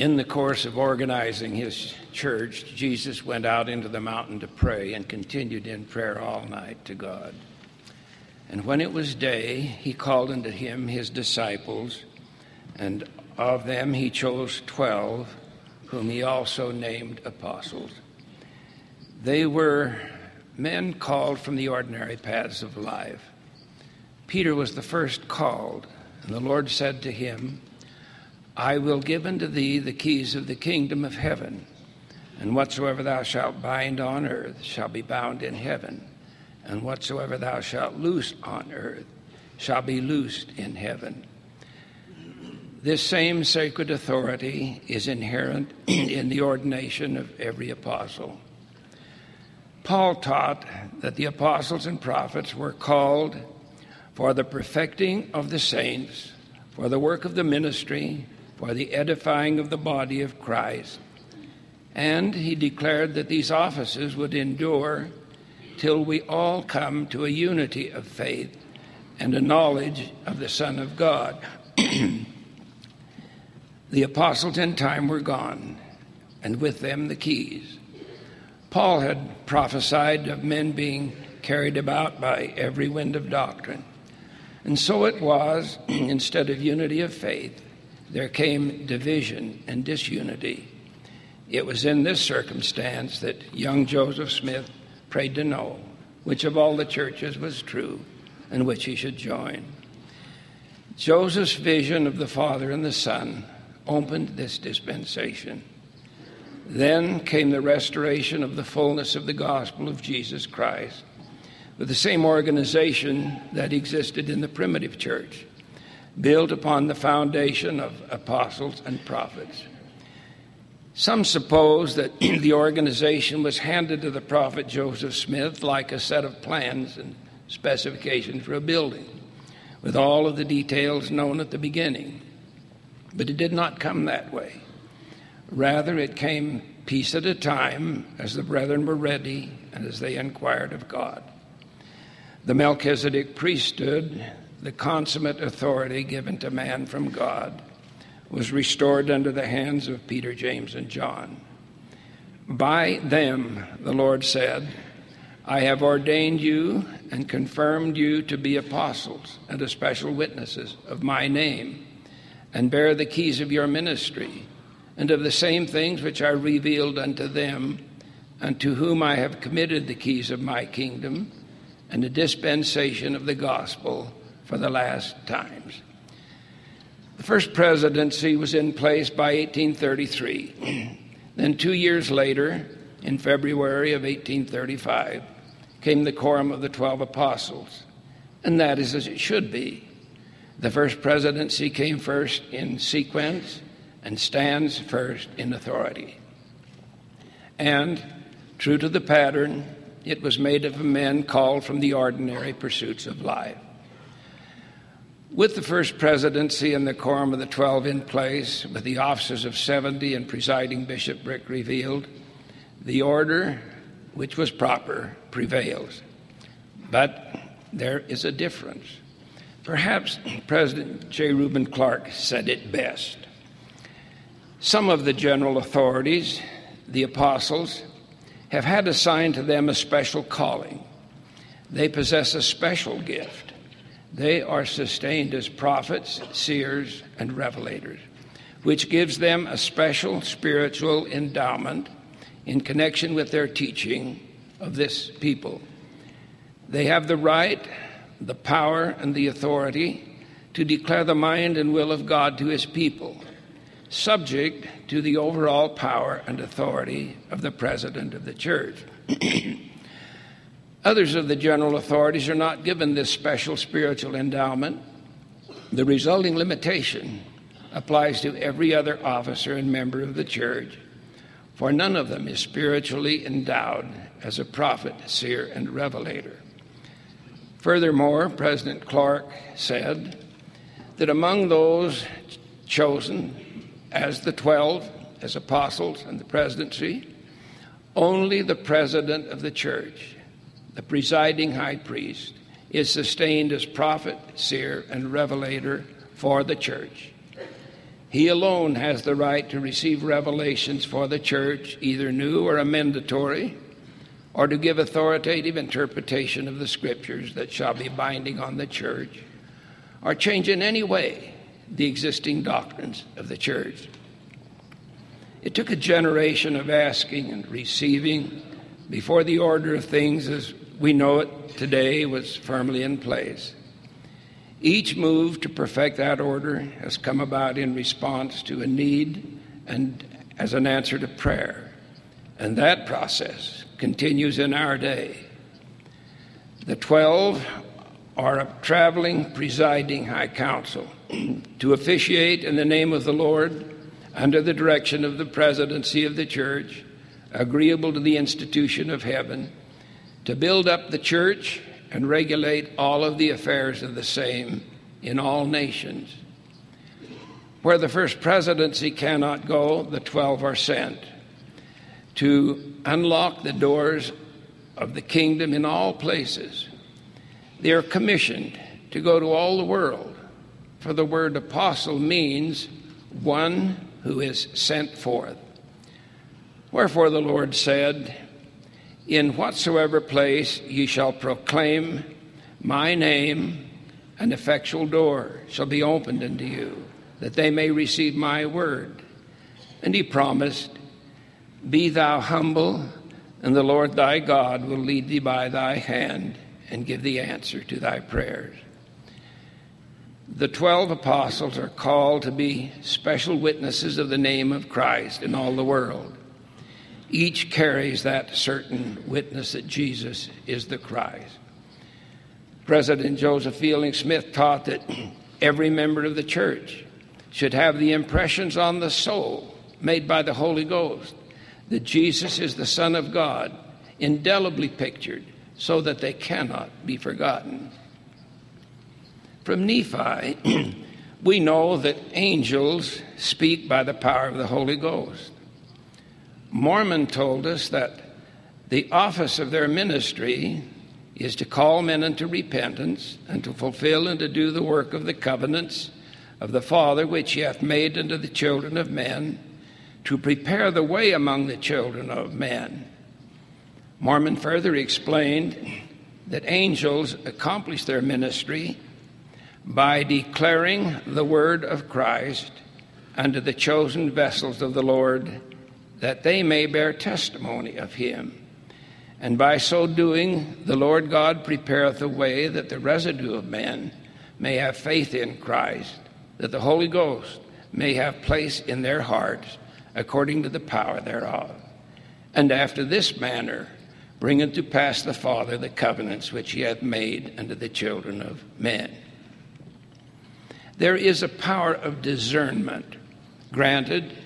In the course of organizing his church, Jesus went out into the mountain to pray and continued in prayer all night to God. And when it was day, he called unto him his disciples, and of them he chose twelve, whom he also named apostles. They were men called from the ordinary paths of life. Peter was the first called, and the Lord said to him, I will give unto thee the keys of the kingdom of heaven, and whatsoever thou shalt bind on earth shall be bound in heaven, and whatsoever thou shalt loose on earth shall be loosed in heaven. This same sacred authority is inherent in the ordination of every apostle. Paul taught that the apostles and prophets were called for the perfecting of the saints, for the work of the ministry, for the edifying of the body of Christ. And he declared that these offices would endure till we all come to a unity of faith and a knowledge of the Son of God. the apostles in time were gone, and with them the keys. Paul had prophesied of men being carried about by every wind of doctrine. And so it was, instead of unity of faith, there came division and disunity. It was in this circumstance that young Joseph Smith prayed to know which of all the churches was true and which he should join. Joseph's vision of the Father and the Son opened this dispensation. Then came the restoration of the fullness of the gospel of Jesus Christ with the same organization that existed in the primitive church, built upon the foundation of apostles and prophets. Some suppose that the organization was handed to the prophet Joseph Smith like a set of plans and specifications for a building, with all of the details known at the beginning. But it did not come that way. Rather, it came piece at a time as the brethren were ready and as they inquired of God. The Melchizedek priesthood, the consummate authority given to man from God, was restored under the hands of Peter, James, and John. By them, the Lord said, I have ordained you and confirmed you to be apostles and especial witnesses of my name, and bear the keys of your ministry and of the same things which I revealed unto them, unto whom I have committed the keys of my kingdom and the dispensation of the gospel for the last times. The first presidency was in place by 1833. then, two years later, in February of 1835, came the Quorum of the Twelve Apostles. And that is as it should be. The first presidency came first in sequence, and stands first in authority. And, true to the pattern, it was made of men called from the ordinary pursuits of life. With the first presidency and the quorum of the twelve in place, with the offices of 70 and presiding bishopric revealed, the order, which was proper, prevails. But there is a difference. Perhaps President J. Reuben Clark said it best. Some of the general authorities, the apostles, have had assigned to them a special calling. They possess a special gift. They are sustained as prophets, seers, and revelators, which gives them a special spiritual endowment in connection with their teaching of this people. They have the right, the power, and the authority to declare the mind and will of God to his people subject to the overall power and authority of the president of the church. Others of the general authorities are not given this special spiritual endowment. The resulting limitation applies to every other officer and member of the church, for none of them is spiritually endowed as a prophet, seer, and revelator. Furthermore, President Clark said that among those chosen as the 12, as apostles and the presidency, only the president of the church, the presiding high priest, is sustained as prophet, seer, and revelator for the church. He alone has the right to receive revelations for the church, either new or amendatory, or to give authoritative interpretation of the scriptures that shall be binding on the church, or change in any way the existing doctrines of the church. It took a generation of asking and receiving before the order of things as we know it today was firmly in place. Each move to perfect that order has come about in response to a need and as an answer to prayer. And that process continues in our day. The 12 are a traveling, presiding high council to officiate in the name of the Lord under the direction of the presidency of the church, agreeable to the institution of heaven, to build up the church and regulate all of the affairs of the same in all nations. Where the first presidency cannot go, the 12 are sent to unlock the doors of the kingdom in all places. They are commissioned to go to all the world, for the word apostle means one who is sent forth. Wherefore the Lord said, In whatsoever place ye shall proclaim my name, an effectual door shall be opened unto you, that they may receive my word. And he promised, Be thou humble, and the Lord thy God will lead thee by thy hand and give thee answer to thy prayers. The twelve apostles are called to be special witnesses of the name of Christ in all the world. Each carries that certain witness that Jesus is the Christ. President Joseph Fielding Smith taught that every member of the church should have the impressions on the soul made by the Holy Ghost that Jesus is the Son of God, indelibly pictured so that they cannot be forgotten. From Nephi, we know that angels speak by the power of the Holy Ghost. Mormon told us that the office of their ministry is to call men unto repentance and to fulfill and to do the work of the covenants of the Father which he hath made unto the children of men, to prepare the way among the children of men. Mormon further explained that angels accomplish their ministry by declaring the word of Christ unto the chosen vessels of the Lord, that they may bear testimony of him. And by so doing, the Lord God prepareth a way that the residue of men may have faith in Christ, that the Holy Ghost may have place in their hearts according to the power thereof. And after this manner bringeth to pass the Father the covenants which he hath made unto the children of men. There is a power of discernment granted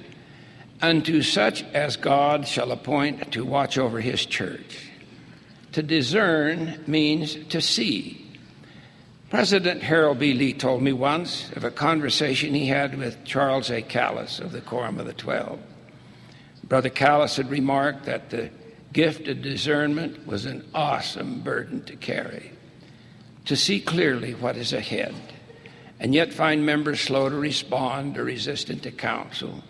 unto such as God shall appoint to watch over his church. To discern means to see. President Harold B. Lee told me once of a conversation he had with Charles A. Callis of the Quorum of the Twelve. Brother Callis had remarked that the gift of discernment was an awesome burden to carry. To see clearly what is ahead, and yet find members slow to respond or resistant to counsel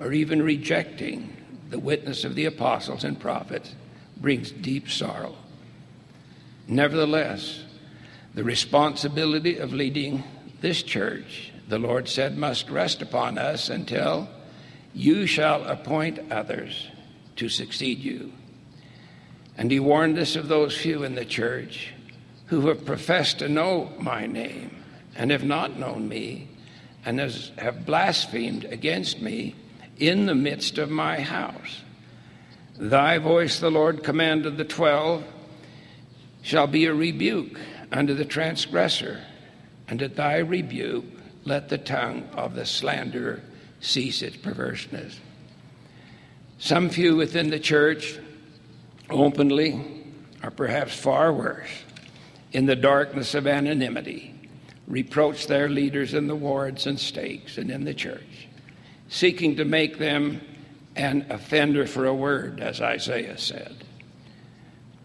or even rejecting the witness of the apostles and prophets brings deep sorrow. Nevertheless, the responsibility of leading this church, the Lord said, must rest upon us until you shall appoint others to succeed you. And he warned us of those few in the church who have professed to know my name and have not known me, and has, have blasphemed against me in the midst of my house. Thy voice, the Lord commanded the twelve, shall be a rebuke unto the transgressor, and at thy rebuke let the tongue of the slanderer cease its perverseness. Some few within the church openly, or perhaps far worse, in the darkness of anonymity, reproach their leaders in the wards and stakes and in the church seeking to make them an offender for a word, as Isaiah said.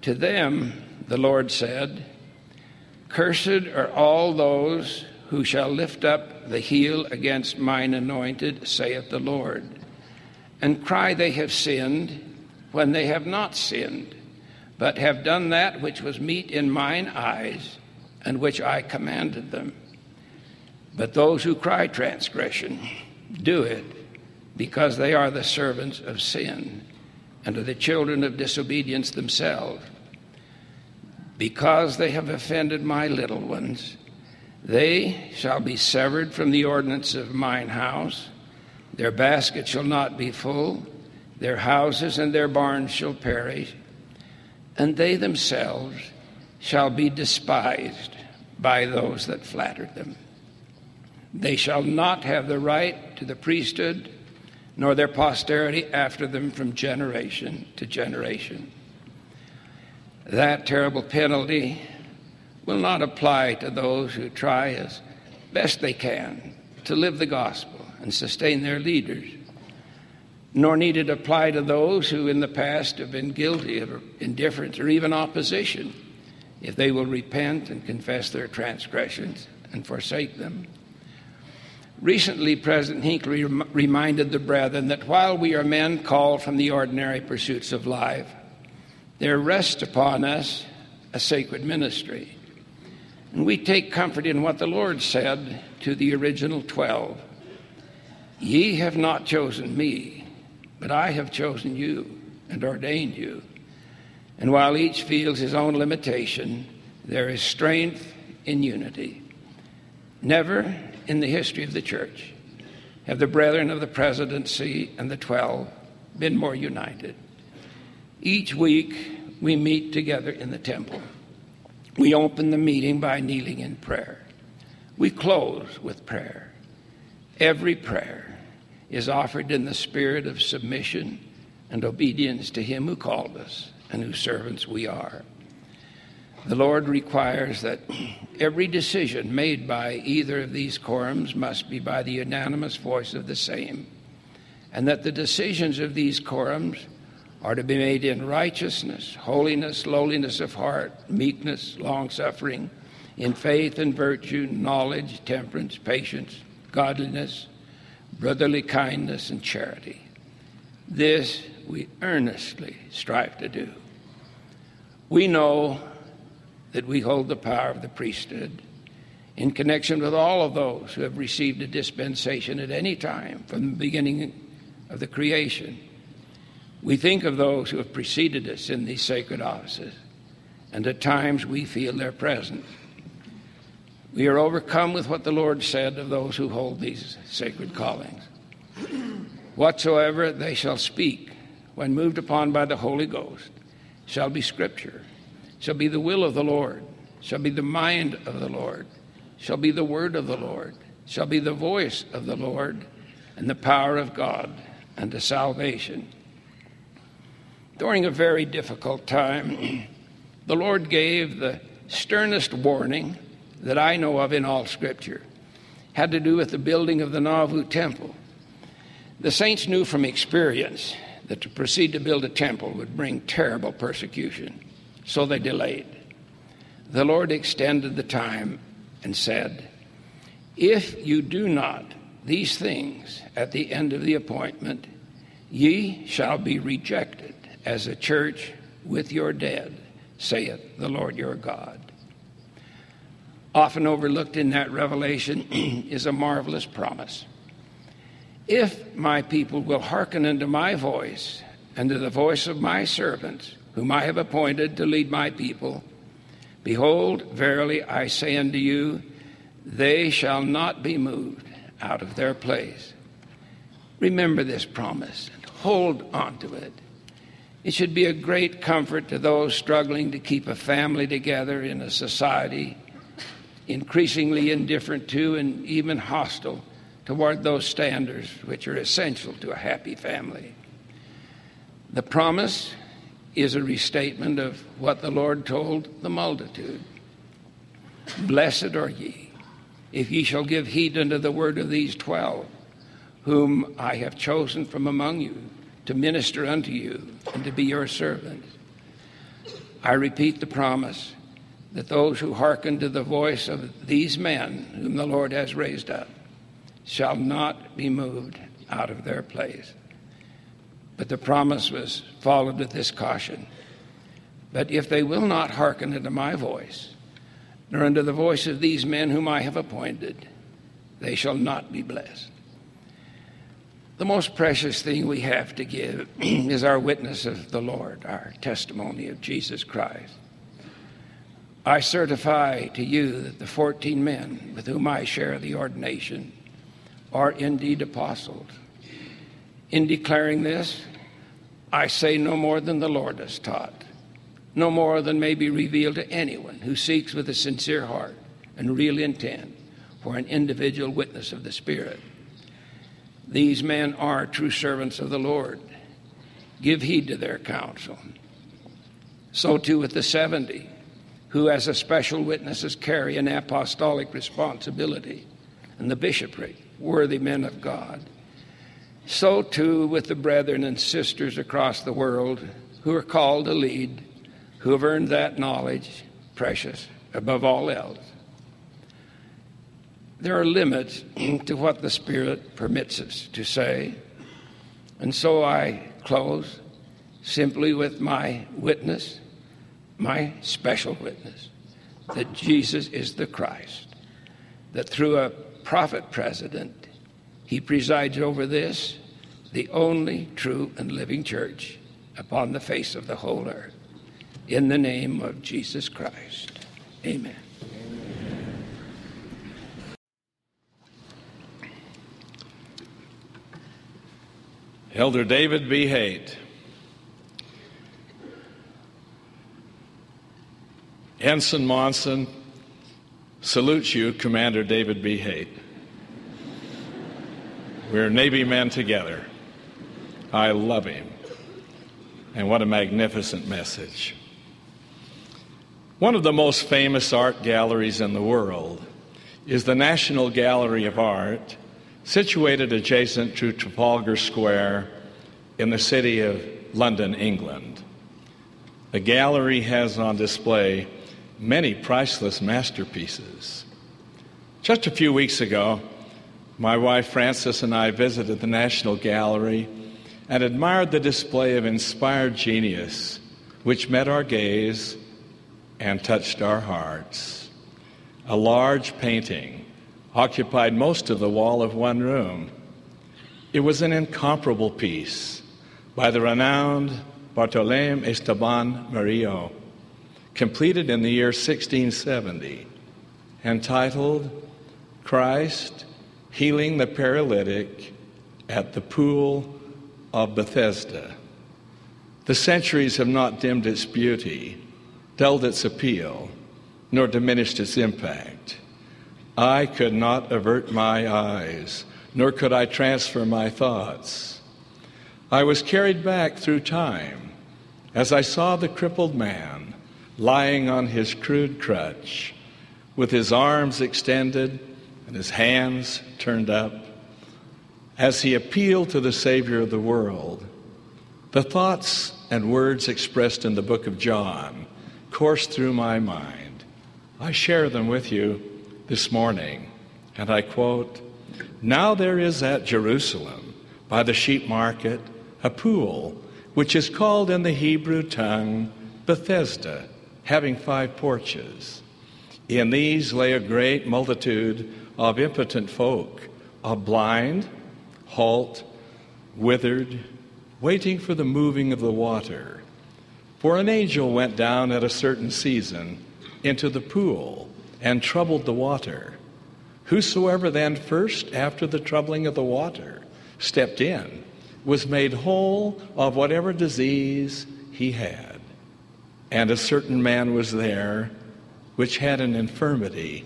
To them, the Lord said, Cursed are all those who shall lift up the heel against mine anointed, saith the Lord, and cry they have sinned when they have not sinned, but have done that which was meet in mine eyes, and which I commanded them. But those who cry transgression do it because they are the servants of sin and are the children of disobedience themselves. Because they have offended my little ones, they shall be severed from the ordinance of mine house. Their basket shall not be full, their houses and their barns shall perish, and they themselves shall be despised by those that flattered them. They shall not have the right to the priesthood, nor their posterity after them from generation to generation. That terrible penalty will not apply to those who try as best they can to live the gospel and sustain their leaders, nor need it apply to those who in the past have been guilty of indifference or even opposition if they will repent and confess their transgressions and forsake them. Recently, President Hinckley reminded the brethren that while we are men called from the ordinary pursuits of life, there rests upon us a sacred ministry. And we take comfort in what the Lord said to the original twelve Ye have not chosen me, but I have chosen you and ordained you. And while each feels his own limitation, there is strength in unity. Never in the history of the church have the brethren of the presidency and the twelve been more united. Each week we meet together in the temple. We open the meeting by kneeling in prayer. We close with prayer. Every prayer is offered in the spirit of submission and obedience to Him who called us and whose servants we are. The Lord requires that every decision made by either of these quorums must be by the unanimous voice of the same, and that the decisions of these quorums are to be made in righteousness, holiness, lowliness of heart, meekness, long suffering, in faith and virtue, knowledge, temperance, patience, godliness, brotherly kindness, and charity. This we earnestly strive to do. We know that we hold the power of the priesthood in connection with all of those who have received a dispensation at any time from the beginning of the creation. We think of those who have preceded us in these sacred offices, and at times we feel their presence. We are overcome with what the Lord said of those who hold these sacred callings. Whatsoever they shall speak when moved upon by the Holy Ghost shall be Scripture shall be the will of the Lord, shall be the mind of the Lord, shall be the word of the Lord, shall be the voice of the Lord, and the power of God unto salvation. During a very difficult time, the Lord gave the sternest warning that I know of in all Scripture. Had to do with the building of the Nauvoo temple. The saints knew from experience that to proceed to build a temple would bring terrible persecution. So they delayed. The Lord extended the time and said, If you do not these things at the end of the appointment, ye shall be rejected as a church with your dead, saith the Lord your God. Often overlooked in that revelation is a marvelous promise. If my people will hearken unto my voice and to the voice of my servants, whom I have appointed to lead my people. Behold, verily I say unto you, they shall not be moved out of their place. Remember this promise and hold on to it. It should be a great comfort to those struggling to keep a family together in a society increasingly indifferent to and even hostile toward those standards which are essential to a happy family. The promise is a restatement of what the Lord told the multitude Blessed are ye, if ye shall give heed unto the word of these twelve, whom I have chosen from among you to minister unto you and to be your servants. I repeat the promise that those who hearken to the voice of these men whom the Lord has raised up shall not be moved out of their place. But the promise was followed with this caution But if they will not hearken unto my voice, nor unto the voice of these men whom I have appointed, they shall not be blessed. The most precious thing we have to give is our witness of the Lord, our testimony of Jesus Christ. I certify to you that the 14 men with whom I share the ordination are indeed apostles. In declaring this, I say no more than the Lord has taught, no more than may be revealed to anyone who seeks with a sincere heart and real intent for an individual witness of the Spirit. These men are true servants of the Lord. Give heed to their counsel. So too with the 70, who as a special witnesses carry an apostolic responsibility and the bishopric, worthy men of God. So too with the brethren and sisters across the world who are called to lead, who have earned that knowledge, precious above all else. There are limits to what the Spirit permits us to say. And so I close simply with my witness, my special witness, that Jesus is the Christ, that through a prophet president, he presides over this, the only true and living church upon the face of the whole earth. In the name of Jesus Christ. Amen. Elder David B. Haight. Ensign Monson salutes you, Commander David B. Haight. We're Navy men together. I love him. And what a magnificent message. One of the most famous art galleries in the world is the National Gallery of Art situated adjacent to Trafalgar Square in the city of London, England. The gallery has on display many priceless masterpieces. Just a few weeks ago, my wife Frances and I visited the National Gallery and admired the display of inspired genius which met our gaze and touched our hearts. A large painting occupied most of the wall of one room. It was an incomparable piece by the renowned Bartolome Esteban Murillo, completed in the year 1670, entitled Christ Healing the Paralytic at the Pool of Bethesda. The centuries have not dimmed its beauty, dulled its appeal, nor diminished its impact. I could not avert my eyes, nor could I transfer my thoughts. I was carried back through time as I saw the crippled man lying on his crude crutch with his arms extended and his hands turned up as he appealed to the Savior of the world. The thoughts and words expressed in the book of John coursed through my mind. I share them with you this morning, and I quote Now there is at Jerusalem, by the sheep market, a pool, which is called in the Hebrew tongue Bethesda, having five porches. In these lay a great multitude of impotent folk, of blind, halt, withered, waiting for the moving of the water. For an angel went down at a certain season into the pool and troubled the water. Whosoever then first, after the troubling of the water, stepped in, was made whole of whatever disease he had. And a certain man was there which had an infirmity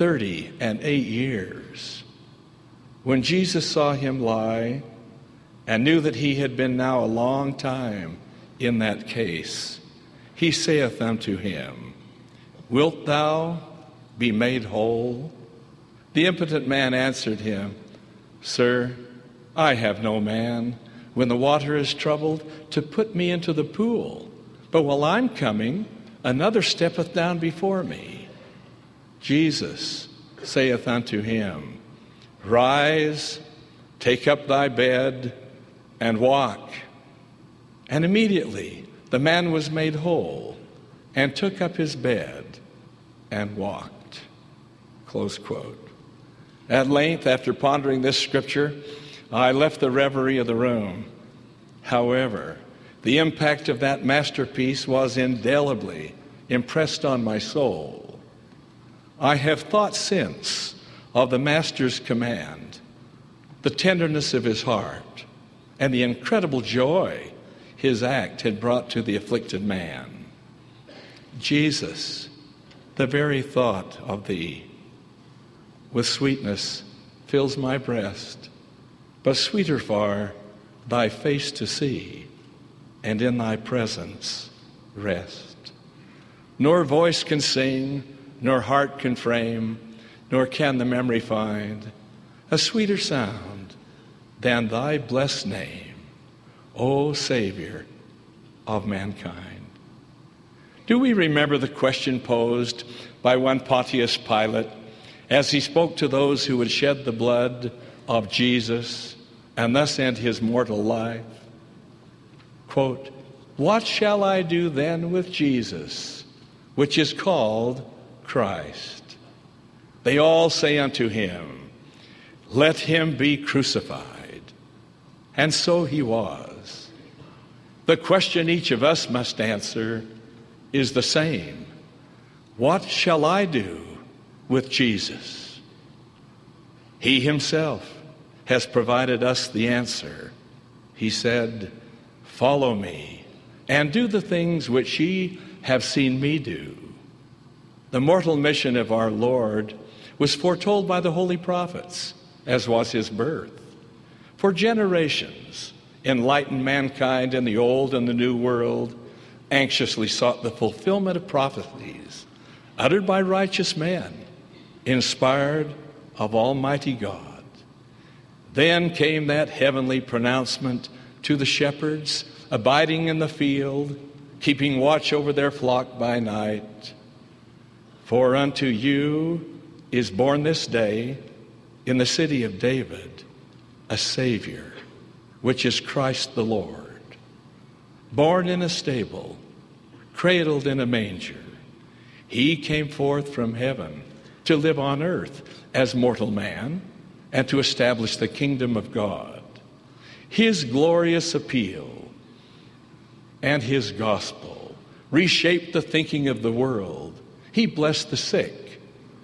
thirty and eight years. When Jesus saw him lie and knew that he had been now a long time in that case, he saith unto him, Wilt thou be made whole? The impotent man answered him, Sir, I have no man, when the water is troubled, to put me into the pool. But while I'm coming, another steppeth down before me. Jesus saith unto him, Rise, take up thy bed, and walk. And immediately the man was made whole, and took up his bed, and walked. Close quote. At length, after pondering this scripture, I left the reverie of the room. However, the impact of that masterpiece was indelibly impressed on my soul. I have thought since of the Master's command, the tenderness of his heart, and the incredible joy his act had brought to the afflicted man. Jesus, the very thought of thee with sweetness fills my breast, but sweeter far thy face to see and in thy presence rest. Nor voice can sing, nor heart can frame, nor can the memory find a sweeter sound than thy blessed name, O Savior of mankind. Do we remember the question posed by one Pontius Pilate as he spoke to those who would shed the blood of Jesus and thus end his mortal life? Quote, What shall I do then with Jesus, which is called Christ? They all say unto him, Let him be crucified. And so he was. The question each of us must answer is the same What shall I do with Jesus? He himself has provided us the answer. He said, Follow me, and do the things which ye have seen me do. The mortal mission of our Lord was foretold by the holy prophets, as was his birth. For generations, enlightened mankind in the old and the new world anxiously sought the fulfillment of prophecies uttered by righteous men, inspired of Almighty God. Then came that heavenly pronouncement to the shepherds abiding in the field, keeping watch over their flock by night. For unto you is born this day in the city of David a Savior, which is Christ the Lord. Born in a stable, cradled in a manger, he came forth from heaven to live on earth as mortal man and to establish the kingdom of God. His glorious appeal and his gospel reshaped the thinking of the world. He blessed the sick.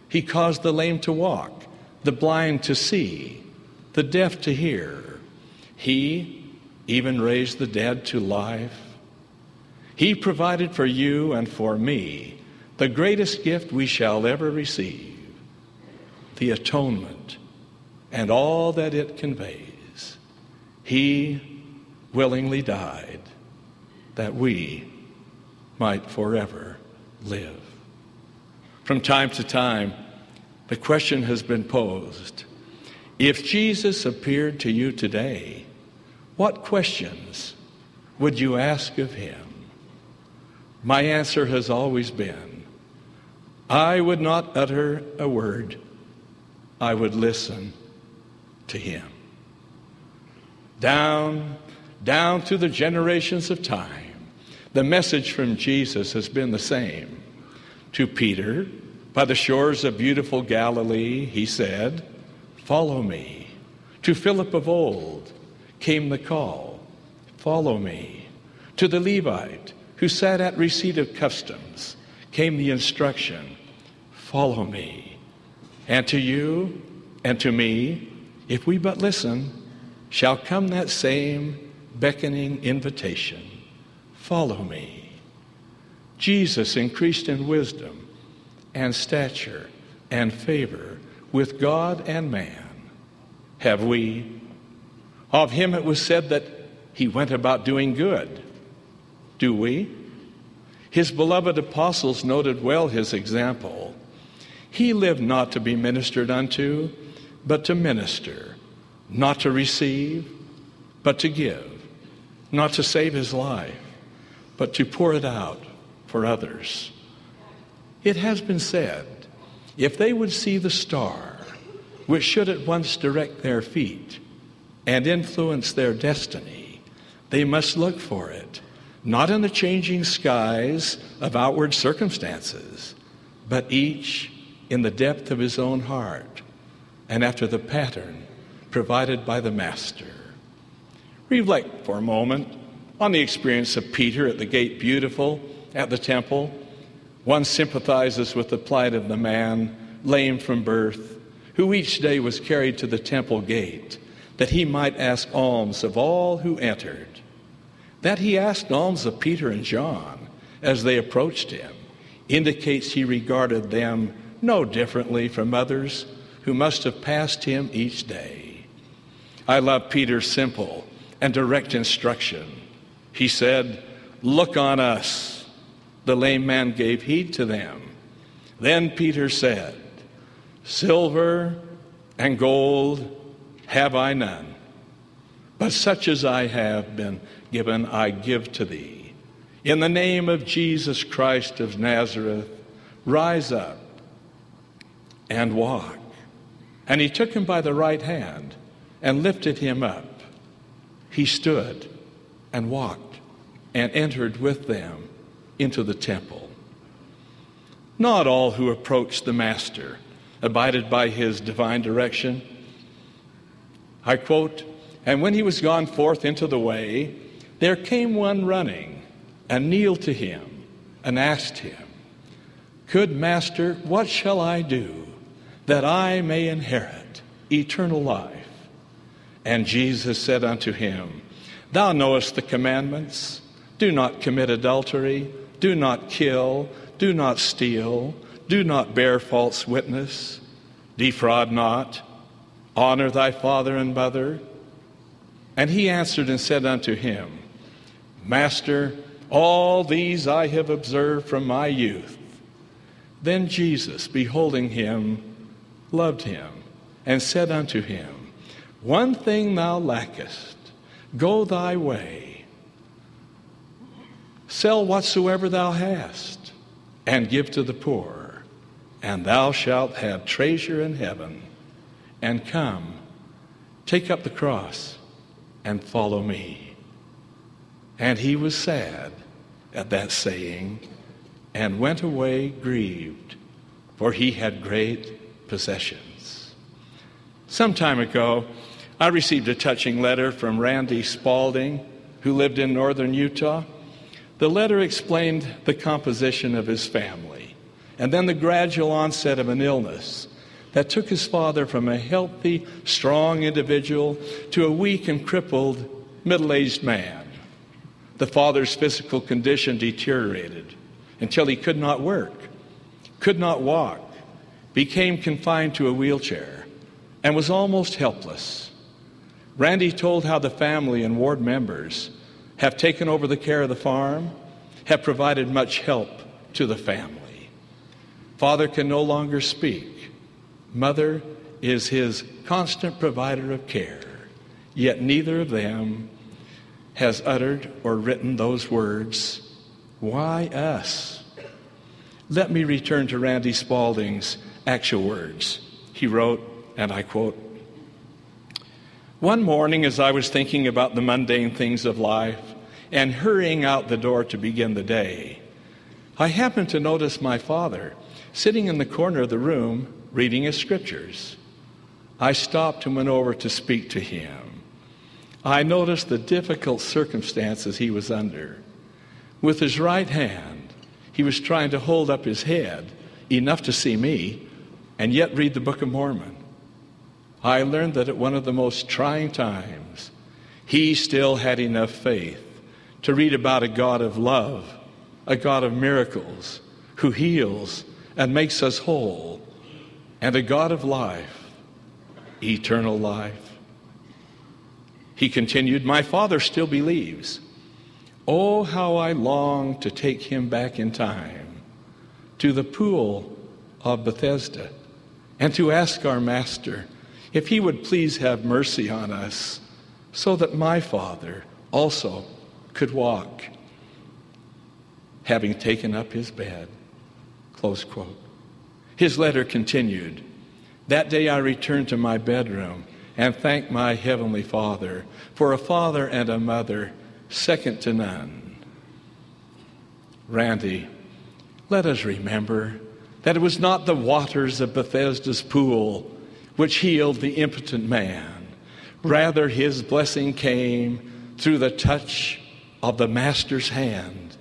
He caused the lame to walk, the blind to see, the deaf to hear. He even raised the dead to life. He provided for you and for me the greatest gift we shall ever receive the atonement and all that it conveys. He willingly died that we might forever live. From time to time, the question has been posed if Jesus appeared to you today, what questions would you ask of him? My answer has always been I would not utter a word, I would listen to him down, down through the generations of time, the message from Jesus has been the same. To Peter, by the shores of beautiful Galilee, he said, Follow me. To Philip of old came the call, Follow me. To the Levite who sat at receipt of customs came the instruction, Follow me. And to you and to me, if we but listen, shall come that same beckoning invitation Follow me. Jesus increased in wisdom and stature and favor with God and man. Have we? Of him it was said that he went about doing good. Do we? His beloved apostles noted well his example. He lived not to be ministered unto, but to minister not to receive, but to give, not to save his life, but to pour it out for others. It has been said if they would see the star, which should at once direct their feet and influence their destiny, they must look for it, not in the changing skies of outward circumstances, but each in the depth of his own heart and after the pattern provided by the Master. Reflect for a moment on the experience of Peter at the gate beautiful at the temple. One sympathizes with the plight of the man lame from birth, who each day was carried to the temple gate that he might ask alms of all who entered. That he asked alms of Peter and John as they approached him indicates he regarded them no differently from others who must have passed him each day. I love Peter's simple and direct instruction. He said, Look on us. The lame man gave heed to them. Then Peter said, Silver and gold have I none, but such as I have been given, I give to thee. In the name of Jesus Christ of Nazareth, rise up and walk. And he took him by the right hand and lifted him up. He stood and walked and entered with them into the temple. Not all who approached the Master abided by his divine direction. I quote, And when he was gone forth into the way, there came one running and kneeled to him and asked him, Good master, what shall I do that I may inherit eternal life? And Jesus said unto him, Thou knowest the commandments do not commit adultery, do not kill, do not steal, do not bear false witness, defraud not, honor thy father and mother. And he answered and said unto him, Master, all these I have observed from my youth. Then Jesus, beholding him, loved him, and said unto him, One thing thou lackest, go thy way, sell whatsoever thou hast, and give to the poor, and thou shalt have treasure in heaven. And come, take up the cross, and follow me. And he was sad at that saying, and went away grieved, for he had great possessions. Some time ago, I received a touching letter from Randy Spalding, who lived in northern Utah. The letter explained the composition of his family and then the gradual onset of an illness that took his father from a healthy, strong individual to a weak and crippled middle aged man. The father's physical condition deteriorated until he could not work, could not walk, became confined to a wheelchair, and was almost helpless. Randy told how the family and ward members have taken over the care of the farm, have provided much help to the family. Father can no longer speak. Mother is his constant provider of care, yet neither of them has uttered or written those words, Why us? Let me return to Randy Spalding's actual words. He wrote, and I quote, one morning, as I was thinking about the mundane things of life and hurrying out the door to begin the day, I happened to notice my father sitting in the corner of the room reading his scriptures. I stopped and went over to speak to him. I noticed the difficult circumstances he was under. With his right hand, he was trying to hold up his head enough to see me and yet read the Book of Mormon. I learned that at one of the most trying times, he still had enough faith to read about a God of love, a God of miracles, who heals and makes us whole, and a God of life, eternal life. He continued, My Father still believes. Oh, how I long to take him back in time to the pool of Bethesda and to ask our Master if he would please have mercy on us so that my father also could walk. having taken up his bed. Close quote. His letter continued That day I returned to my bedroom and thanked my Heavenly Father for a father and a mother second to none. Randy, let us remember that it was not the waters of Bethesda's pool which healed the impotent man. Rather, his blessing came through the touch of the Master's hand.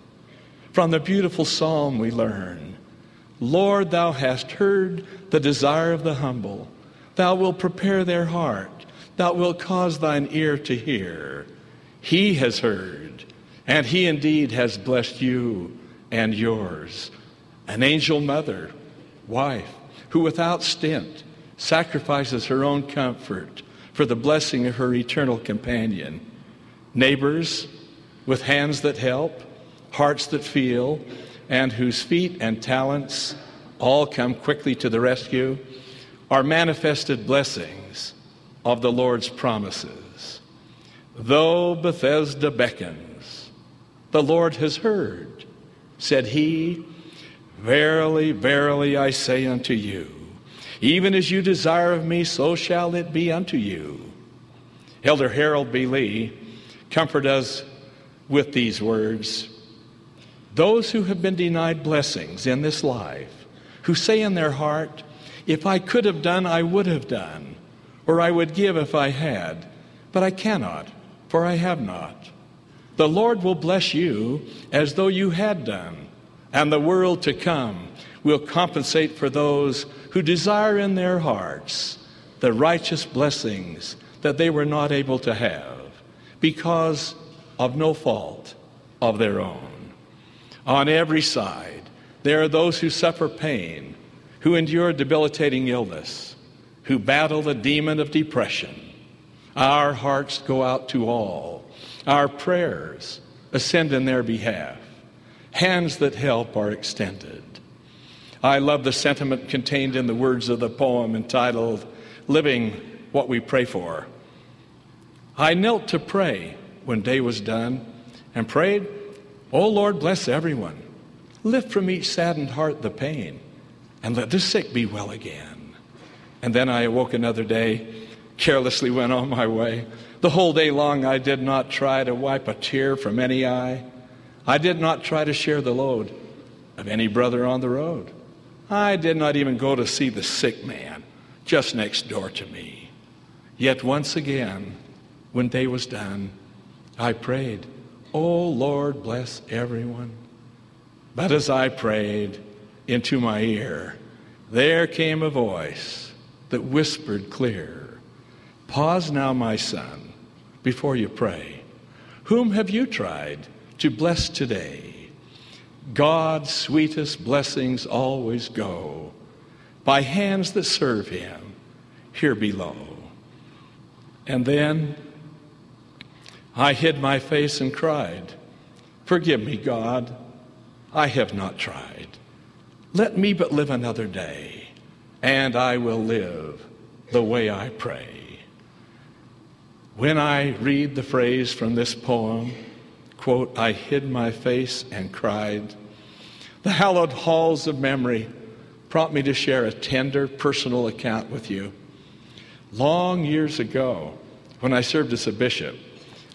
From the beautiful psalm, we learn Lord, thou hast heard the desire of the humble. Thou wilt prepare their heart. Thou wilt cause thine ear to hear. He has heard, and he indeed has blessed you and yours. An angel mother, wife, who without stint sacrifices her own comfort for the blessing of her eternal companion. Neighbors with hands that help, hearts that feel, and whose feet and talents all come quickly to the rescue are manifested blessings of the Lord's promises. Though Bethesda beckons, the Lord has heard, said he, Verily, verily, I say unto you, even as you desire of me, so shall it be unto you. Elder Harold B. Lee comfort us with these words. Those who have been denied blessings in this life, who say in their heart, If I could have done, I would have done, or I would give if I had, but I cannot, for I have not. The Lord will bless you as though you had done, and the world to come will compensate for those who desire in their hearts the righteous blessings that they were not able to have because of no fault of their own. On every side, there are those who suffer pain, who endure debilitating illness, who battle the demon of depression. Our hearts go out to all. Our prayers ascend in their behalf. Hands that help are extended. I love the sentiment contained in the words of the poem entitled Living What We Pray For. I knelt to pray when day was done and prayed, Oh Lord, bless everyone. Lift from each saddened heart the pain and let the sick be well again. And then I awoke another day, carelessly went on my way. The whole day long I did not try to wipe a tear from any eye. I did not try to share the load of any brother on the road. I did not even go to see the sick man just next door to me. Yet once again, when day was done, I prayed, Oh Lord, bless everyone. But as I prayed into my ear, there came a voice that whispered clear, Pause now, my son, before you pray. Whom have you tried to bless today? God's sweetest blessings always go by hands that serve Him here below. And then I hid my face and cried, Forgive me, God, I have not tried. Let me but live another day, and I will live the way I pray. When I read the phrase from this poem, quote, I hid my face and cried. The hallowed halls of memory prompt me to share a tender personal account with you. Long years ago, when I served as a bishop,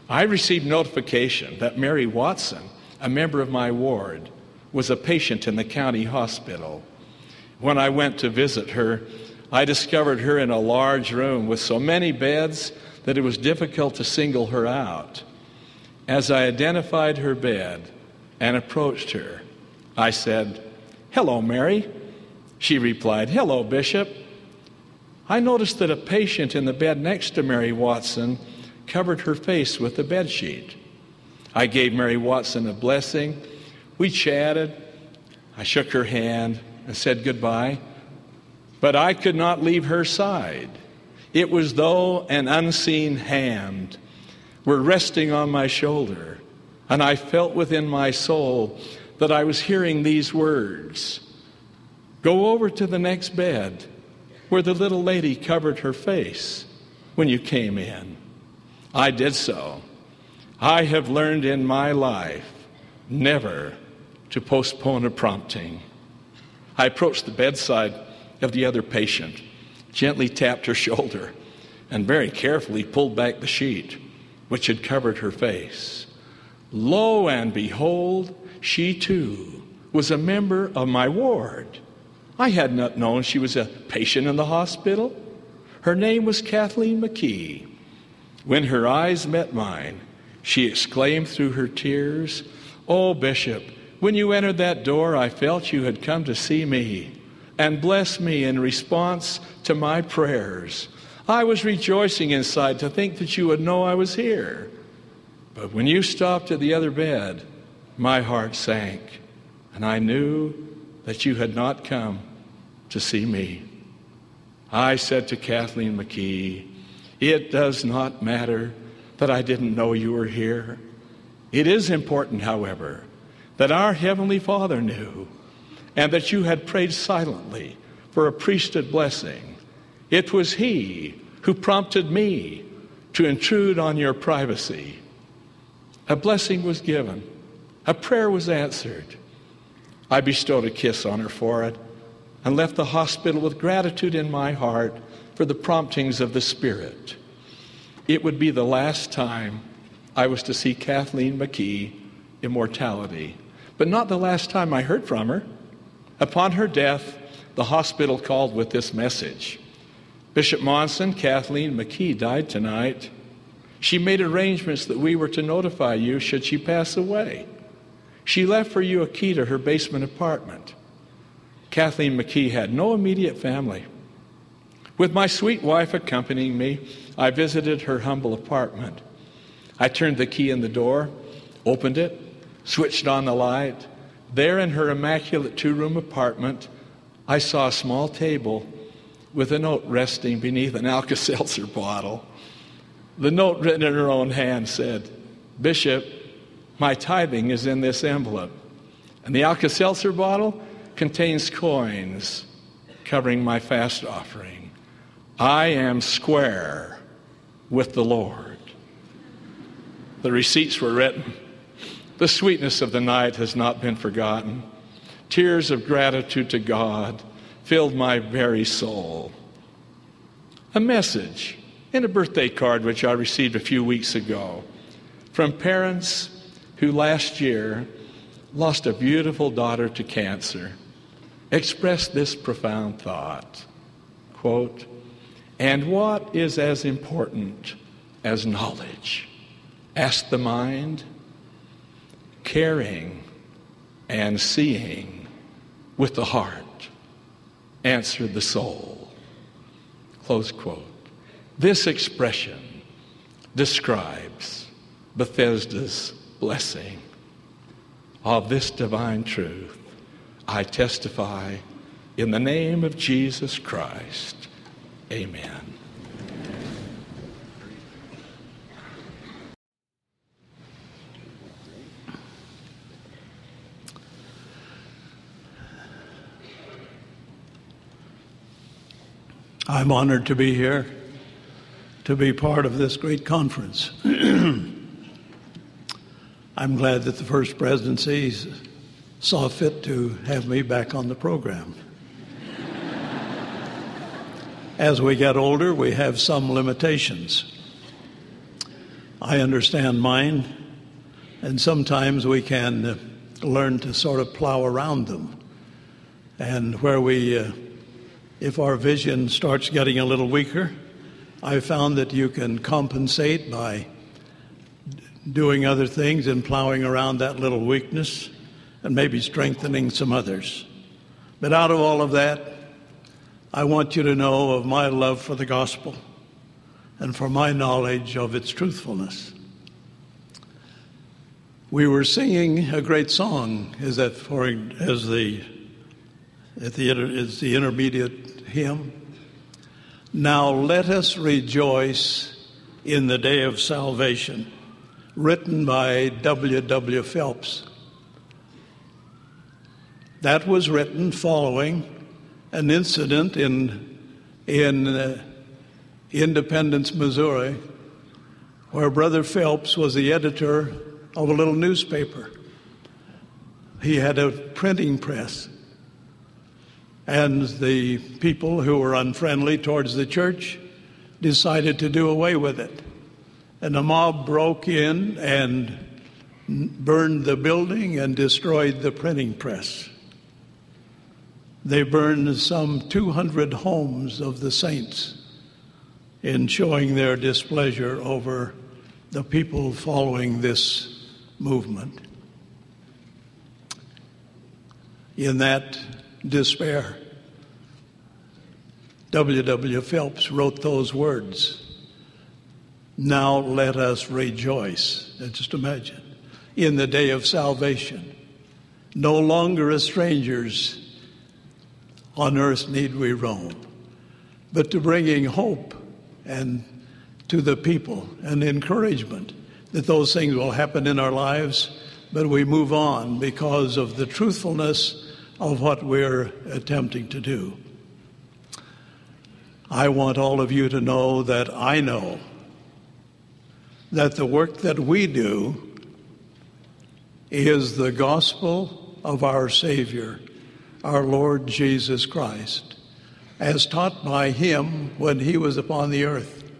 I received notification that Mary Watson, a member of my ward, was a patient in the county hospital. When I went to visit her, I discovered her in a large room with so many beds that it was difficult to single her out. As I identified her bed and approached her, I said, Hello, Mary. She replied, Hello, Bishop. I noticed that a patient in the bed next to Mary Watson covered her face with the bed sheet. I gave Mary Watson a blessing. We chatted. I shook her hand and said goodbye. But I could not leave her side. It was though an unseen hand were resting on my shoulder, and I felt within my soul that I was hearing these words Go over to the next bed where the little lady covered her face when you came in. I did so. I have learned in my life never to postpone a prompting. I approached the bedside of the other patient, gently tapped her shoulder, and very carefully pulled back the sheet which had covered her face. Lo and behold, she too was a member of my ward. I had not known she was a patient in the hospital. Her name was Kathleen McKee. When her eyes met mine, she exclaimed through her tears, Oh, Bishop, when you entered that door, I felt you had come to see me and bless me in response to my prayers. I was rejoicing inside to think that you would know I was here. But when you stopped at the other bed, my heart sank, and I knew that you had not come to see me. I said to Kathleen McKee, It does not matter that I didn't know you were here. It is important, however, that our Heavenly Father knew and that you had prayed silently for a priesthood blessing. It was He who prompted me to intrude on your privacy. A blessing was given, a prayer was answered. I bestowed a kiss on her forehead and left the hospital with gratitude in my heart for the promptings of the Spirit. It would be the last time I was to see Kathleen McKee immortality, but not the last time I heard from her. Upon her death, the hospital called with this message Bishop Monson, Kathleen McKee died tonight. She made arrangements that we were to notify you should she pass away. She left for you a key to her basement apartment. Kathleen McKee had no immediate family. With my sweet wife accompanying me, I visited her humble apartment. I turned the key in the door, opened it, switched on the light. There in her immaculate two room apartment, I saw a small table with a note resting beneath an Alka Seltzer bottle. The note written in her own hand said, Bishop, my tithing is in this envelope. And the Alka Seltzer bottle contains coins covering my fast offering. I am square with the Lord. The receipts were written. The sweetness of the night has not been forgotten. Tears of gratitude to God filled my very soul. A message in a birthday card which I received a few weeks ago from parents who last year lost a beautiful daughter to cancer expressed this profound thought quote and what is as important as knowledge ask the mind caring and seeing with the heart answered the soul close quote this expression describes bethesda's blessing of this divine truth I testify in the name of Jesus Christ. Amen. I'm honored to be here, to be part of this great conference. I'm glad that the First Presidency saw fit to have me back on the program. As we get older, we have some limitations. I understand mine, and sometimes we can learn to sort of plow around them. And where we, uh, if our vision starts getting a little weaker, I found that you can compensate by doing other things and plowing around that little weakness and maybe strengthening some others. But out of all of that, I want you to know of my love for the gospel and for my knowledge of its truthfulness. We were singing a great song as that for as the at the is the intermediate hymn. Now let us rejoice in the day of salvation, written by W. W. Phelps. That was written following an incident in, in uh, Independence, Missouri, where Brother Phelps was the editor of a little newspaper he had a printing press. And the people who were unfriendly towards the church decided to do away with it. And the mob broke in and burned the building and destroyed the printing press. They burned some 200 homes of the saints in showing their displeasure over the people following this movement. In that despair, W. W. Phelps wrote those words Now let us rejoice. Just imagine. In the day of salvation. No longer as strangers on earth need we roam, but to bringing hope and to the people and encouragement that those things will happen in our lives, but we move on because of the truthfulness of what we're attempting to do. I want all of you to know that I know that the work that we do is the gospel of our Savior, our Lord Jesus Christ, as taught by Him when He was upon the earth,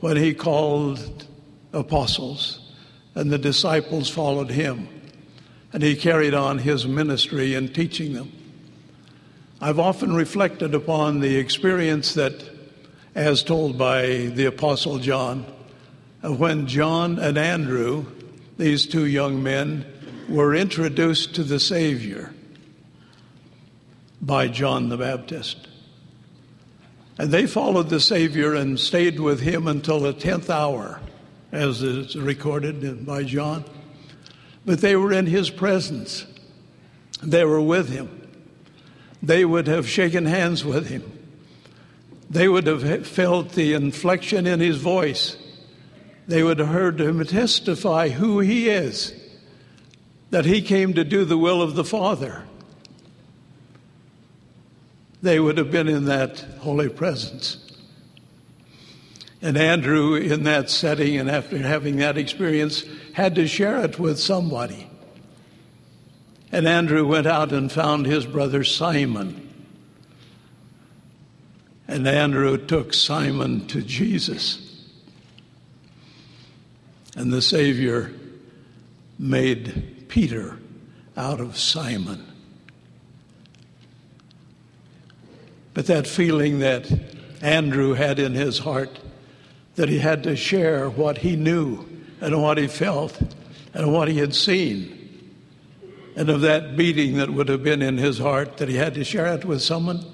when He called apostles and the disciples followed Him, and He carried on His ministry in teaching them. I've often reflected upon the experience that, as told by the Apostle John, when John and Andrew, these two young men, were introduced to the Savior by John the Baptist. And they followed the Savior and stayed with him until the 10th hour, as is recorded by John. But they were in his presence, they were with him they would have shaken hands with him. They would have felt the inflection in his voice. They would have heard him testify who he is, that he came to do the will of the Father. They would have been in that holy presence. And Andrew, in that setting and after having that experience, had to share it with somebody. And Andrew went out and found his brother Simon. And Andrew took Simon to Jesus. And the Savior made Peter out of Simon. But that feeling that Andrew had in his heart that he had to share what he knew and what he felt and what he had seen and of that beating that would have been in his heart that he had to share it with someone,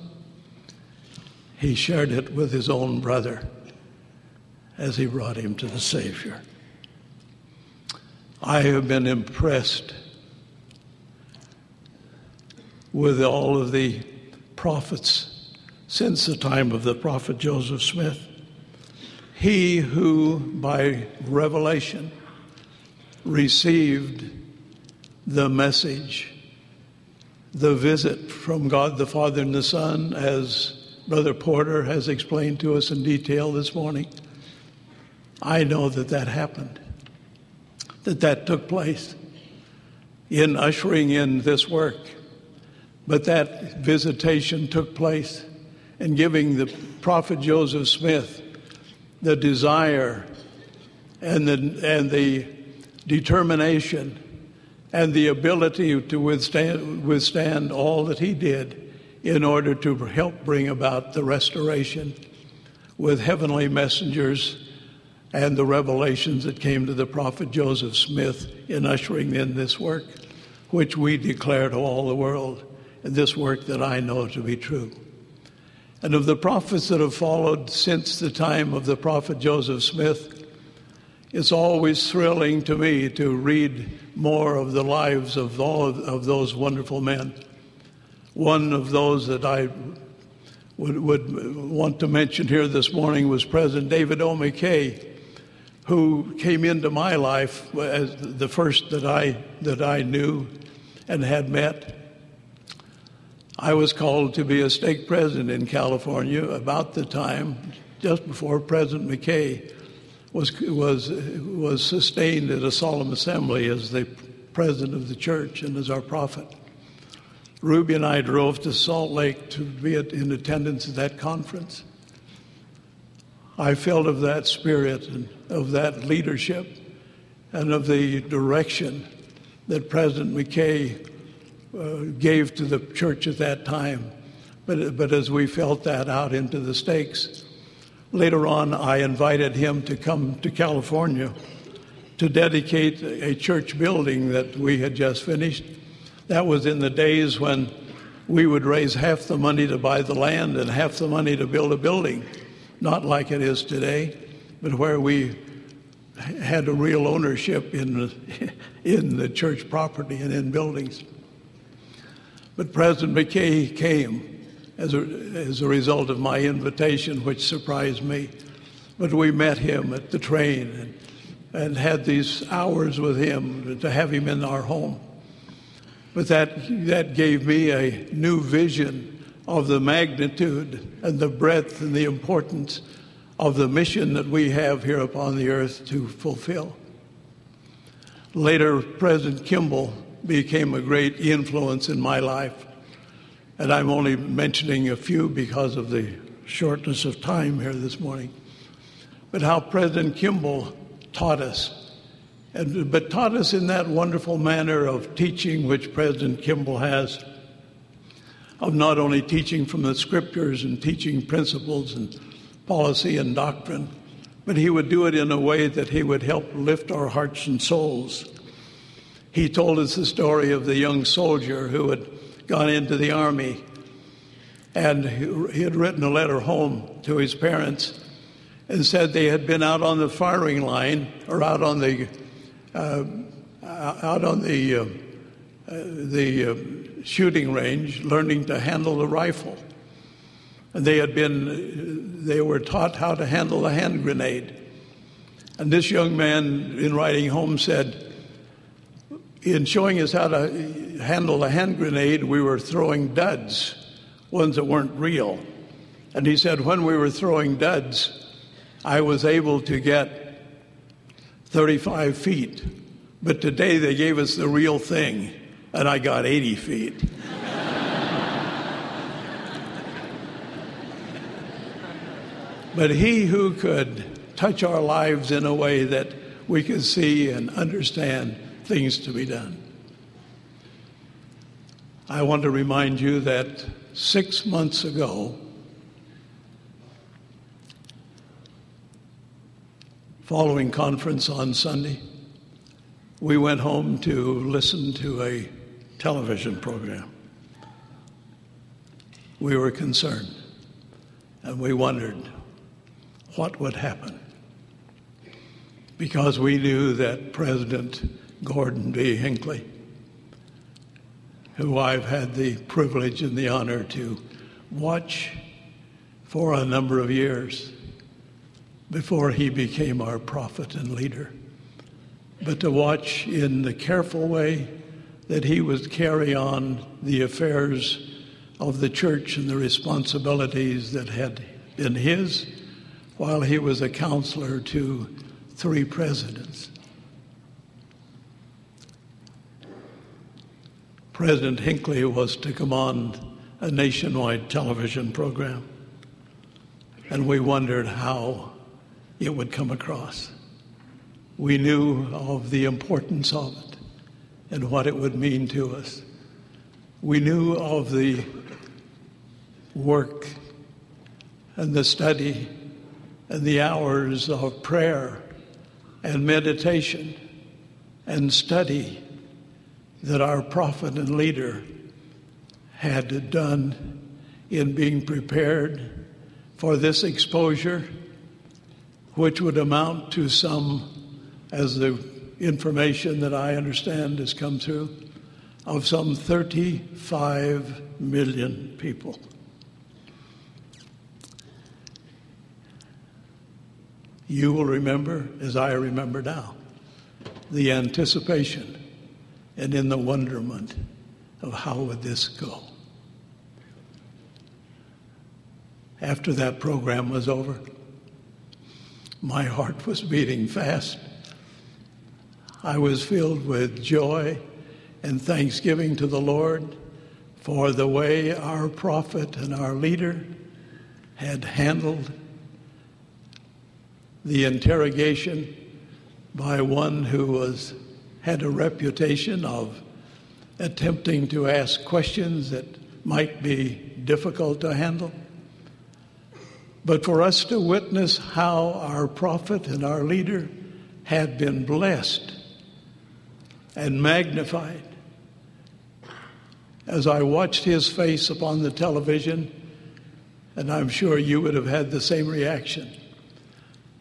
he shared it with his own brother as he brought him to the Savior. I have been impressed with all of the prophets since the time of the prophet Joseph Smith. He who, by revelation, received the message, the visit from God the Father and the Son, as Brother Porter has explained to us in detail this morning. I know that that happened, that that took place in ushering in this work. But that visitation took place in giving the prophet Joseph Smith the desire and the, and the determination and the ability to withstand, withstand all that he did in order to help bring about the restoration with heavenly messengers and the revelations that came to the prophet Joseph Smith in ushering in this work, which we declare to all the world, and this work that I know to be true. And of the prophets that have followed since the time of the prophet Joseph Smith, it's always thrilling to me to read more of the lives of all of, those wonderful men. One of those that I would, would want to mention here this morning was President David O. McKay, who came into my life as the first that I, that I knew and had met. I was called to be a stake president in California about the time, just before President McKay was, was, was sustained at a solemn assembly as the president of the church and as our prophet. Ruby and I drove to Salt Lake to be in attendance at that conference. I felt of that spirit and of that leadership and of the direction that President McKay uh, gave to the church at that time. But, but as we felt that out into the stakes, later on I invited him to come to California to dedicate a church building that we had just finished. That was in the days when we would raise half the money to buy the land and half the money to build a building, not like it is today, but where we had a real ownership in the, in the church property and in buildings. But President McKay came as a, as a result of my invitation, which surprised me. But we met him at the train and and had these hours with him to have him in our home. But that, that gave me a new vision of the magnitude and the breadth and the importance of the mission that we have here upon the earth to fulfill. Later, President Kimball became a great influence in my life. And I'm only mentioning a few because of the shortness of time here this morning. But how President Kimball taught us, and, but taught us in that wonderful manner of teaching which President Kimball has, of not only teaching from the scriptures and teaching principles and policy and doctrine, but he would do it in a way that he would help lift our hearts and souls. He told us the story of the young soldier who had gone into the army and he had written a letter home to his parents and said they had been out on the firing line or out on the uh, out on the uh, the uh, shooting range, learning to handle the rifle. And they had been they were taught how to handle a hand grenade. And this young man, in writing home, said, in showing us how to handle a hand grenade, we were throwing duds, ones that weren't real. And he said, when we were throwing duds, I was able to get 35 feet. But today they gave us the real thing, and I got 80 feet. but he who could touch our lives in a way that we could see and understand things to be done. I want to remind you that six months ago, following conference on Sunday, we went home to listen to a television program. We were concerned and we wondered what would happen because we knew that President Gordon B. Hinckley, who I've had the privilege and the honor to watch for a number of years, before he became our prophet and leader, but to watch in the careful way that he would carry on the affairs of the church and the responsibilities that had been his while he was a counselor to three presidents. President Hinckley was to command a nationwide television program, and we wondered how it would come across. We knew of the importance of it and what it would mean to us. We knew of the work and the study and the hours of prayer and meditation and study that our prophet and leader had done in being prepared for this exposure which would amount to some, as the information that I understand has come through, of some 35 million people. You will remember, as I remember now, the anticipation and in the wonderment of how would this go. After that program was over, my heart was beating fast. I was filled with joy and thanksgiving to the Lord for the way our prophet and our leader had handled the interrogation by one who was had a reputation of attempting to ask questions that might be difficult to handle. But for us to witness how our prophet and our leader had been blessed and magnified. As I watched his face upon the television, and I'm sure you would have had the same reaction.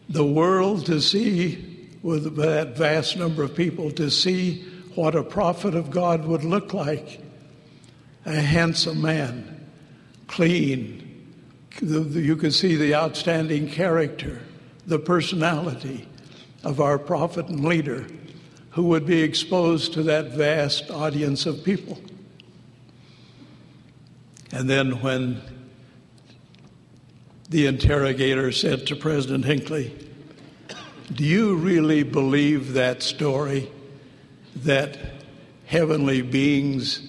The world to see, with that vast number of people, to see what a prophet of God would look like a handsome man, clean. You could see the outstanding character, the personality of our prophet and leader who would be exposed to that vast audience of people. And then when the interrogator said to President Hinckley, Do you really believe that story that heavenly beings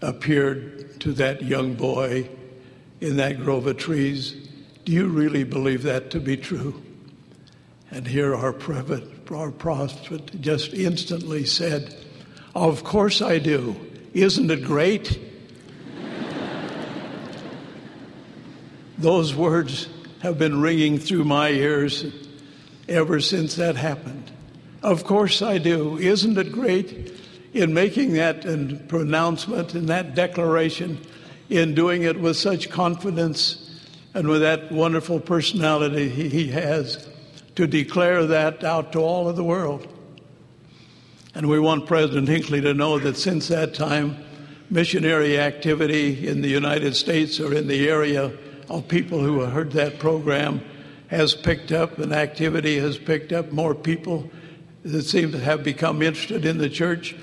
appeared to that young boy in that grove of trees? Do you really believe that to be true? And here our prophet, our prophet just instantly said, Of course I do. Isn't it great? Those words have been ringing through my ears ever since that happened. Of course I do. Isn't it great in making that pronouncement and that declaration, in doing it with such confidence and with that wonderful personality he has, to declare that out to all of the world? And we want President Hinckley to know that since that time, missionary activity in the United States or in the area of people who heard that program has picked up and activity has picked up. More people that seem to have become interested in the church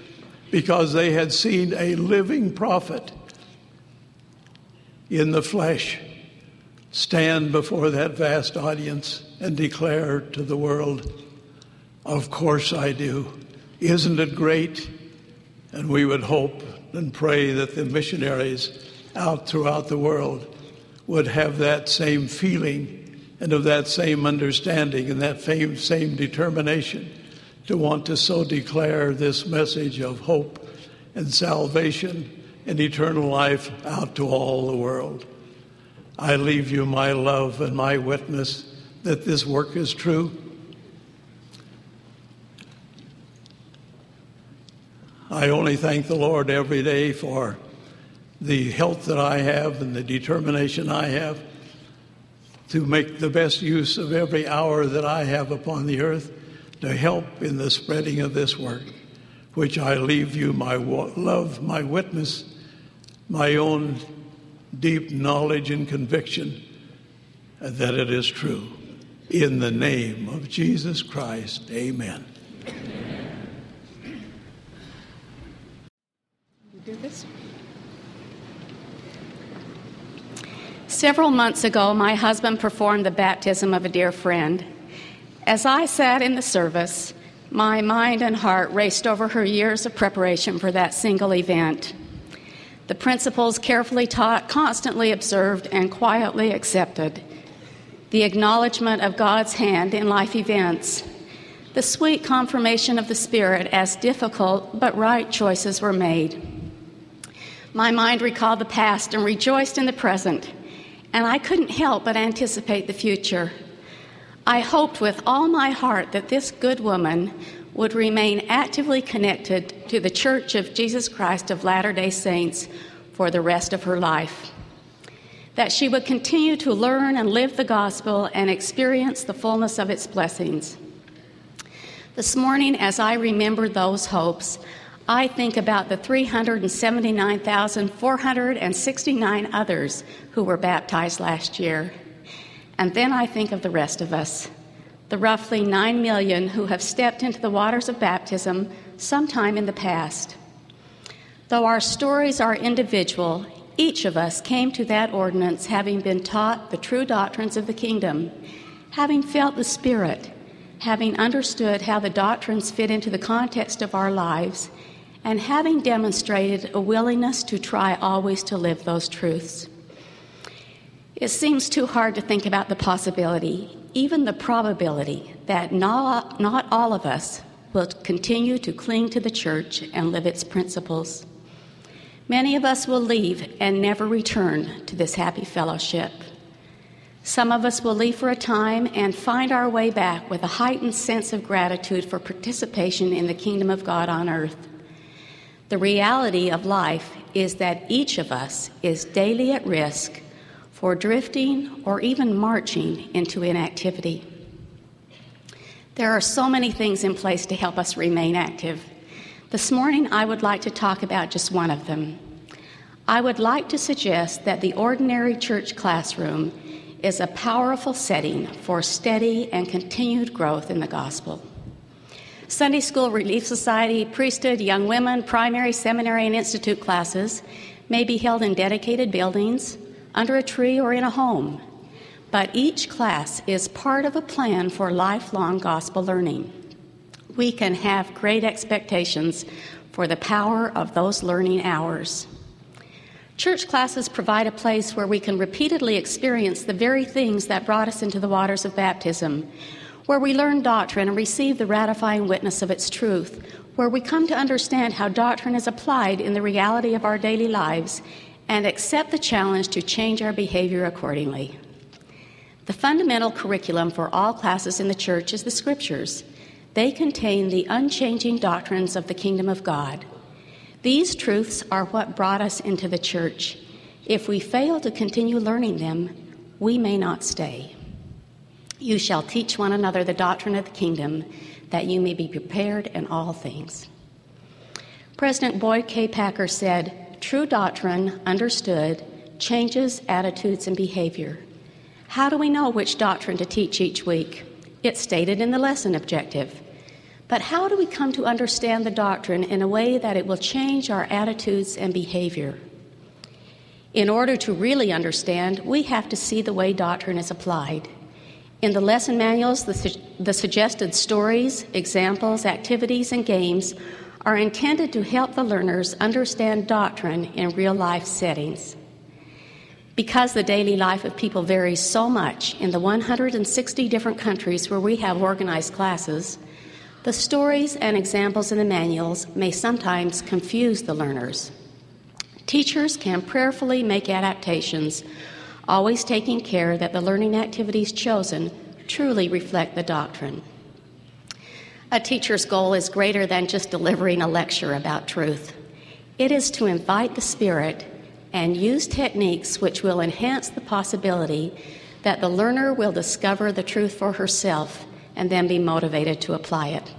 because they had seen a living prophet in the flesh stand before that vast audience and declare to the world, Of course I do. Isn't it great? And we would hope and pray that the missionaries out throughout the world would have that same feeling and of that same understanding and that same, determination to want to so declare this message of hope and salvation and eternal life out to all the world. I leave you my love and my witness that this work is true. I only thank the Lord every day for the health that I have and the determination I have to make the best use of every hour that I have upon the earth to help in the spreading of this work, which I leave you my love, my witness, my own deep knowledge and conviction that it is true. In the name of Jesus Christ, amen. do this? Several months ago, my husband performed the baptism of a dear friend. As I sat in the service, my mind and heart raced over her years of preparation for that single event. The principles carefully taught, constantly observed, and quietly accepted. The acknowledgement of God's hand in life events. The sweet confirmation of the Spirit as difficult but right choices were made. My mind recalled the past and rejoiced in the present and I couldn't help but anticipate the future. I hoped with all my heart that this good woman would remain actively connected to the Church of Jesus Christ of Latter day Saints for the rest of her life. That she would continue to learn and live the gospel and experience the fullness of its blessings. This morning, as I remember those hopes, I think about the 379,469 others who were baptized last year. And then I think of the rest of us, the roughly 9 million who have stepped into the waters of baptism sometime in the past. Though our stories are individual, each of us came to that ordinance having been taught the true doctrines of the kingdom, having felt the Spirit, having understood how the doctrines fit into the context of our lives, and having demonstrated a willingness to try always to live those truths. It seems too hard to think about the possibility, even the probability, that not, not all of us will continue to cling to the church and live its principles. Many of us will leave and never return to this happy fellowship. Some of us will leave for a time and find our way back with a heightened sense of gratitude for participation in the kingdom of God on earth. The reality of life is that each of us is daily at risk for drifting or even marching into inactivity. There are so many things in place to help us remain active. This morning, I would like to talk about just one of them. I would like to suggest that the ordinary church classroom is a powerful setting for steady and continued growth in the gospel. Sunday School, Relief Society, priesthood, young women, primary, seminary, and institute classes may be held in dedicated buildings, under a tree, or in a home but each class is part of a plan for lifelong gospel learning. We can have great expectations for the power of those learning hours. Church classes provide a place where we can repeatedly experience the very things that brought us into the waters of baptism, where we learn doctrine and receive the ratifying witness of its truth, where we come to understand how doctrine is applied in the reality of our daily lives and accept the challenge to change our behavior accordingly. The fundamental curriculum for all classes in the church is the Scriptures. They contain the unchanging doctrines of the kingdom of God. These truths are what brought us into the church. If we fail to continue learning them, we may not stay. You shall teach one another the doctrine of the kingdom, that you may be prepared in all things. President Boyd K. Packer said, True doctrine, understood, changes attitudes and behavior. How do we know which doctrine to teach each week? It's stated in the lesson objective. But how do we come to understand the doctrine in a way that it will change our attitudes and behavior? In order to really understand, we have to see the way doctrine is applied. In the lesson manuals, the, su- the suggested stories, examples, activities, and games are intended to help the learners understand doctrine in real life settings. Because the daily life of people varies so much in the 160 different countries where we have organized classes, the stories and examples in the manuals may sometimes confuse the learners. Teachers can prayerfully make adaptations, always taking care that the learning activities chosen truly reflect the doctrine. A teacher's goal is greater than just delivering a lecture about truth. It is to invite the Spirit and use techniques which will enhance the possibility that the learner will discover the truth for herself and then be motivated to apply it.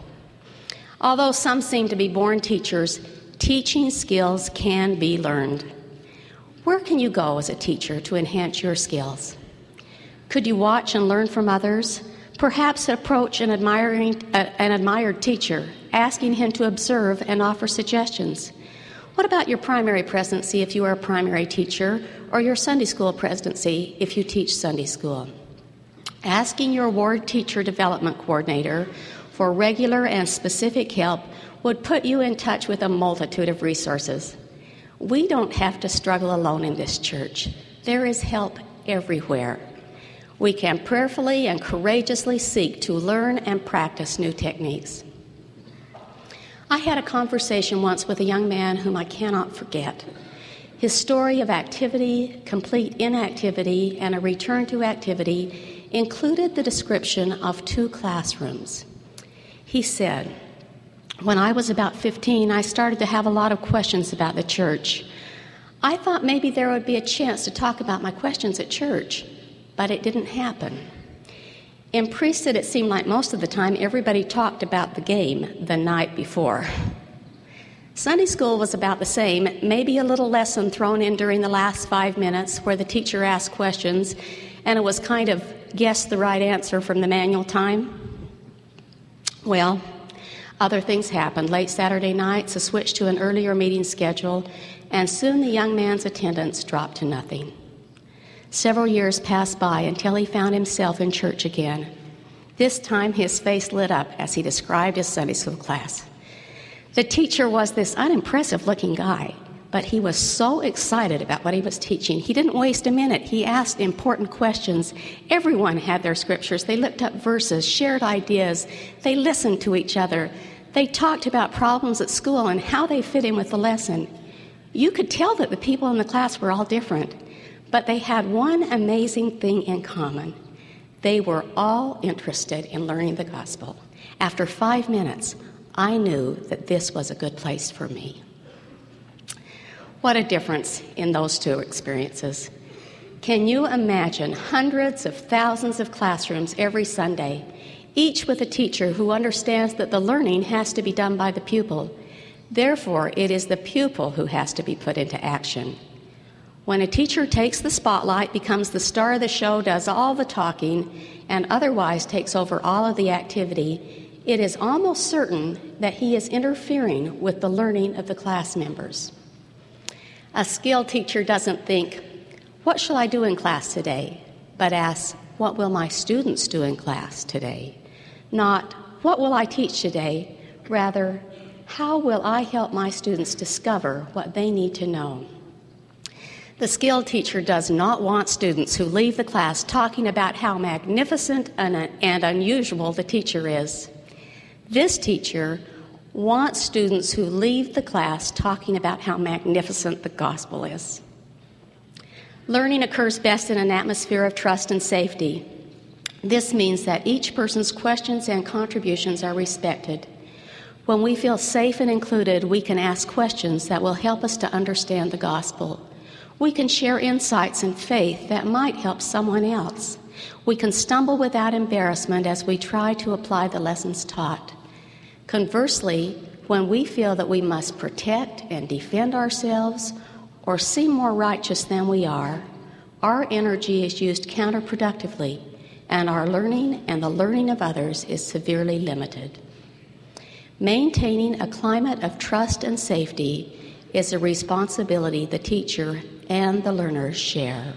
Although some seem to be born teachers, teaching skills can be learned. Where can you go as a teacher to enhance your skills? Could you watch and learn from others? Perhaps approach an, admiring, uh, an admired teacher, asking him to observe and offer suggestions. What about your primary presidency if you are a primary teacher, or your Sunday school presidency if you teach Sunday school? Asking your ward teacher development coordinator for regular and specific help would put you in touch with a multitude of resources. We don't have to struggle alone in this church. There is help everywhere. We can prayerfully and courageously seek to learn and practice new techniques. I had a conversation once with a young man whom I cannot forget. His story of activity, complete inactivity, and a return to activity included the description of two classrooms. He said, When I was about 15, I started to have a lot of questions about the church. I thought maybe there would be a chance to talk about my questions at church, but it didn't happen. In priesthood, it seemed like most of the time everybody talked about the game the night before. Sunday school was about the same, maybe a little lesson thrown in during the last five minutes where the teacher asked questions and it was kind of guess the right answer from the manual time. Well, other things happened. Late Saturday nights, a switch to an earlier meeting schedule, and soon the young man's attendance dropped to nothing. Several years passed by until he found himself in church again. This time his face lit up as he described his Sunday school class. The teacher was this unimpressive looking guy, but he was so excited about what he was teaching. He didn't waste a minute. He asked important questions. Everyone had their scriptures. They looked up verses, shared ideas, they listened to each other. They talked about problems at school and how they fit in with the lesson. You could tell that the people in the class were all different, but they had one amazing thing in common. They were all interested in learning the gospel. After five minutes, I knew that this was a good place for me. What a difference in those two experiences. Can you imagine hundreds of thousands of classrooms every Sunday each with a teacher who understands that the learning has to be done by the pupil. Therefore, it is the pupil who has to be put into action. When a teacher takes the spotlight, becomes the star of the show, does all the talking, and otherwise takes over all of the activity, it is almost certain that he is interfering with the learning of the class members. A skilled teacher doesn't think, What shall I do in class today? but asks, What will my students do in class today? not what will I teach today, rather, how will I help my students discover what they need to know? The skilled teacher does not want students who leave the class talking about how magnificent and, unusual the teacher is. This teacher wants students who leave the class talking about how magnificent the gospel is. Learning occurs best in an atmosphere of trust and safety. This means that each person's questions and contributions are respected. When we feel safe and included, we can ask questions that will help us to understand the gospel. We can share insights and faith that might help someone else. We can stumble without embarrassment as we try to apply the lessons taught. Conversely, when we feel that we must protect and defend ourselves or seem more righteous than we are, our energy is used counterproductively and our learning and the learning of others is severely limited. Maintaining a climate of trust and safety is a responsibility the teacher and the learners share.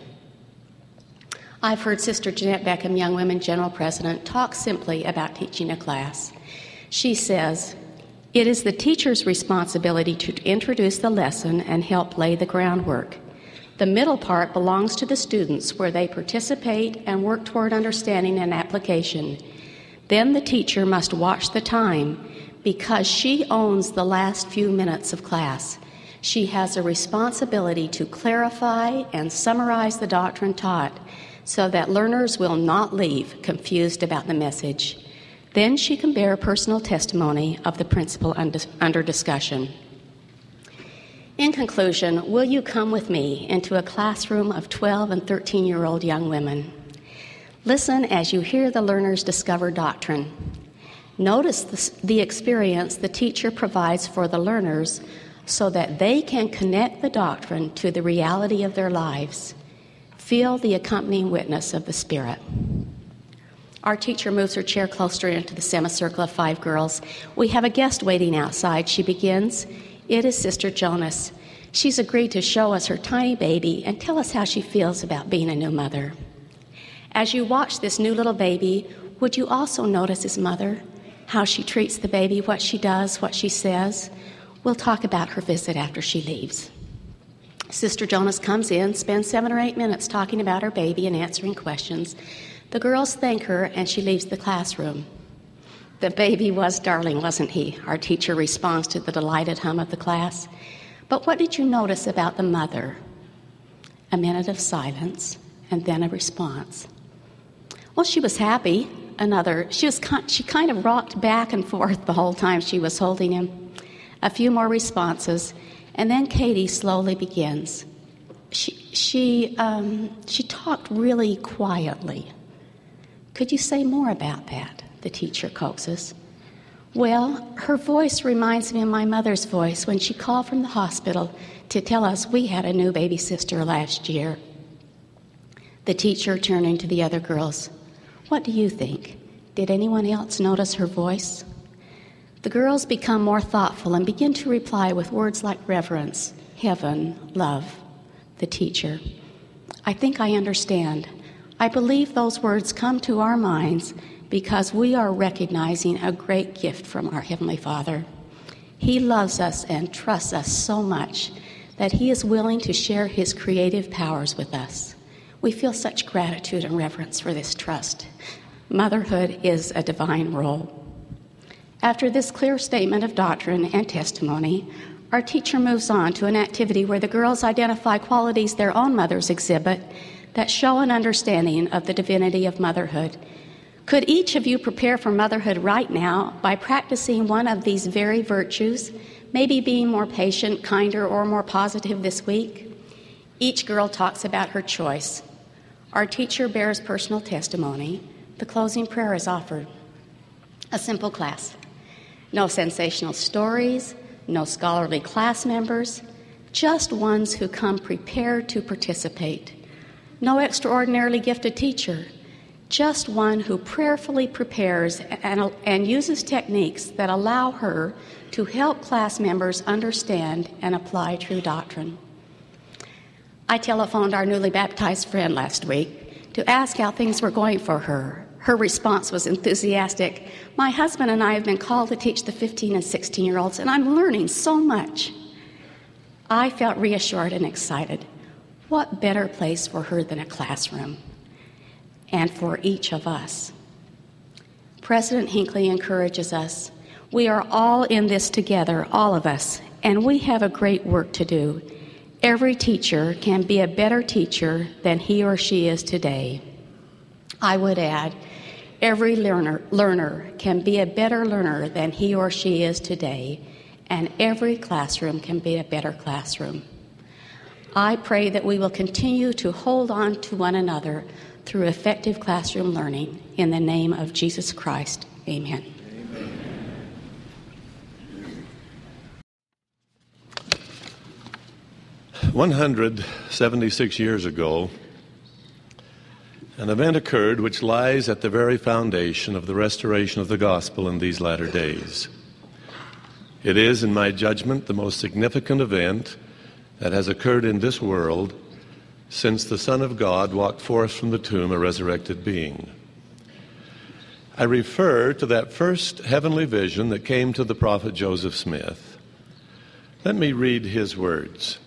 I've heard Sister Janette Beckham, Young Women General President, talk simply about teaching a class. She says, It is the teacher's responsibility to introduce the lesson and help lay the groundwork. The middle part belongs to the students where they participate and work toward understanding and application. Then the teacher must watch the time because she owns the last few minutes of class. She has a responsibility to clarify and summarize the doctrine taught so that learners will not leave confused about the message. Then she can bear personal testimony of the principle under discussion. In conclusion, will you come with me into a classroom of 12 and 13 year old young women? Listen as you hear the learners discover doctrine. Notice the, the, experience the teacher provides for the learners so that they can connect the doctrine to the reality of their lives. Feel the accompanying witness of the Spirit. Our teacher moves her chair closer into the semicircle of five girls. We have a guest waiting outside. She begins. It is Sister Jonas. She's agreed to show us her tiny baby and tell us how she feels about being a new mother. As you watch this new little baby, would you also notice his mother? How she treats the baby, what she does, what she says? We'll talk about her visit after she leaves. Sister Jonas comes in, spends seven or eight minutes talking about her baby and answering questions. The girls thank her, and she leaves the classroom. The baby was darling, wasn't he? Our teacher responds to the delighted hum of the class. But what did you notice about the mother? A minute of silence and then a response. Well, she was happy. Another, she was she kind of rocked back and forth the whole time she was holding him. A few more responses, and then Katie slowly begins. She she um, she talked really quietly. Could you say more about that? the teacher coaxes. Well, her voice reminds me of my mother's voice when she called from the hospital to tell us we had a new baby sister last year. The teacher turning to the other girls, What do you think? Did anyone else notice her voice? The girls become more thoughtful and begin to reply with words like reverence, heaven, love. The teacher, I think I understand. I believe those words come to our minds because we are recognizing a great gift from our Heavenly Father. He loves us and trusts us so much that He is willing to share His creative powers with us. We feel such gratitude and reverence for this trust. Motherhood is a divine role. After this clear statement of doctrine and testimony, our teacher moves on to an activity where the girls identify qualities their own mothers exhibit that show an understanding of the divinity of motherhood. Could each of you prepare for motherhood right now by practicing one of these very virtues, maybe being more patient, kinder, or more positive this week? Each girl talks about her choice. Our teacher bears personal testimony. The closing prayer is offered. A simple class. No sensational stories, no scholarly class members, just ones who come prepared to participate. No extraordinarily gifted teacher, just one who prayerfully prepares and, and, uses techniques that allow her to help class members understand and apply true doctrine. I telephoned our newly baptized friend last week to ask how things were going for her. Her response was enthusiastic. My husband and I have been called to teach the 15 and 16 year olds, and I'm learning so much. I felt reassured and excited. What better place for her than a classroom? And for each of us. President Hinckley encourages us. We are all in this together, all of us, and we have a great work to do. Every teacher can be a better teacher than he or she is today. I would add, Every learner, learner can be a better learner than he or she is today, and every classroom can be a better classroom. I pray that we will continue to hold on to one another through effective classroom learning. In the name of Jesus Christ, amen. One hundred seventy-six years ago, an event occurred which lies at the very foundation of the restoration of the gospel in these latter days. It is, in my judgment, the most significant event that has occurred in this world since the Son of God walked forth from the tomb a resurrected being. I refer to that first heavenly vision that came to the prophet Joseph Smith. Let me read his words.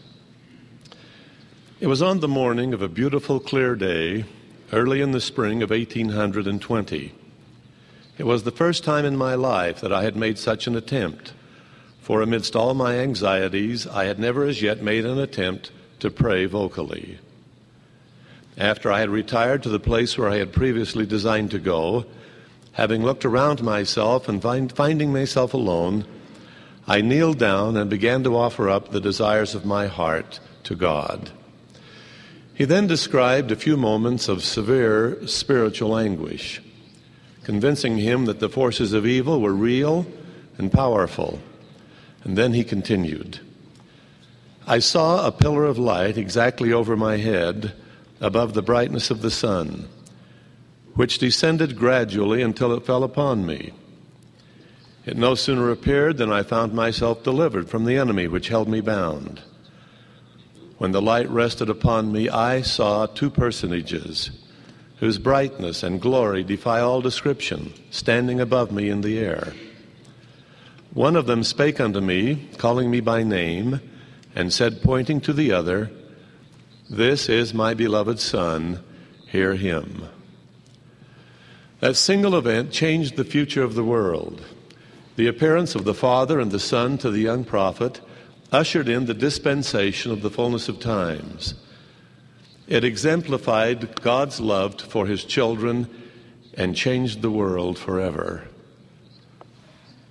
It was on the morning of a beautiful, clear day early in the spring of 1820. It was the first time in my life that I had made such an attempt, for amidst all my anxieties, I had never as yet made an attempt to pray vocally. After I had retired to the place where I had previously designed to go, having looked around myself and find, finding myself alone, I kneeled down and began to offer up the desires of my heart to God. He then described a few moments of severe spiritual anguish, convincing him that the forces of evil were real and powerful. And then he continued I saw a pillar of light exactly over my head, above the brightness of the sun, which descended gradually until it fell upon me. It no sooner appeared than I found myself delivered from the enemy which held me bound. When the light rested upon me, I saw two personages whose brightness and glory defy all description, standing above me in the air. One of them spake unto me, calling me by name, and said, pointing to the other, This is my beloved Son, hear him. That single event changed the future of the world. The appearance of the Father and the Son to the young prophet ushered in the dispensation of the fullness of times. It exemplified God's love for his children and changed the world forever.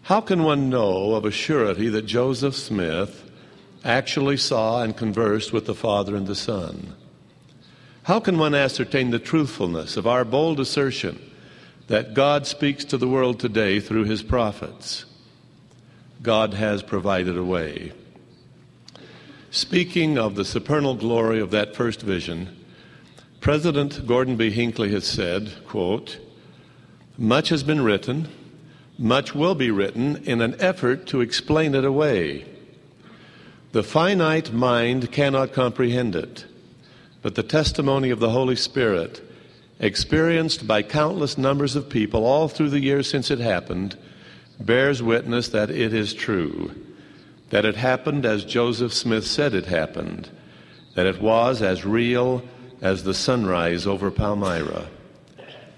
How can one know of a surety that Joseph Smith actually saw and conversed with the Father and the Son? How can one ascertain the truthfulness of our bold assertion that God speaks to the world today through his prophets? God has provided a way. Speaking of the supernal glory of that first vision, President Gordon B. Hinckley has said, quote, much has been written, much will be written in an effort to explain it away. The finite mind cannot comprehend it, but the testimony of the Holy Spirit experienced by countless numbers of people all through the years since it happened, bears witness that it is true, that it happened as Joseph Smith said it happened, that it was as real as the sunrise over Palmyra,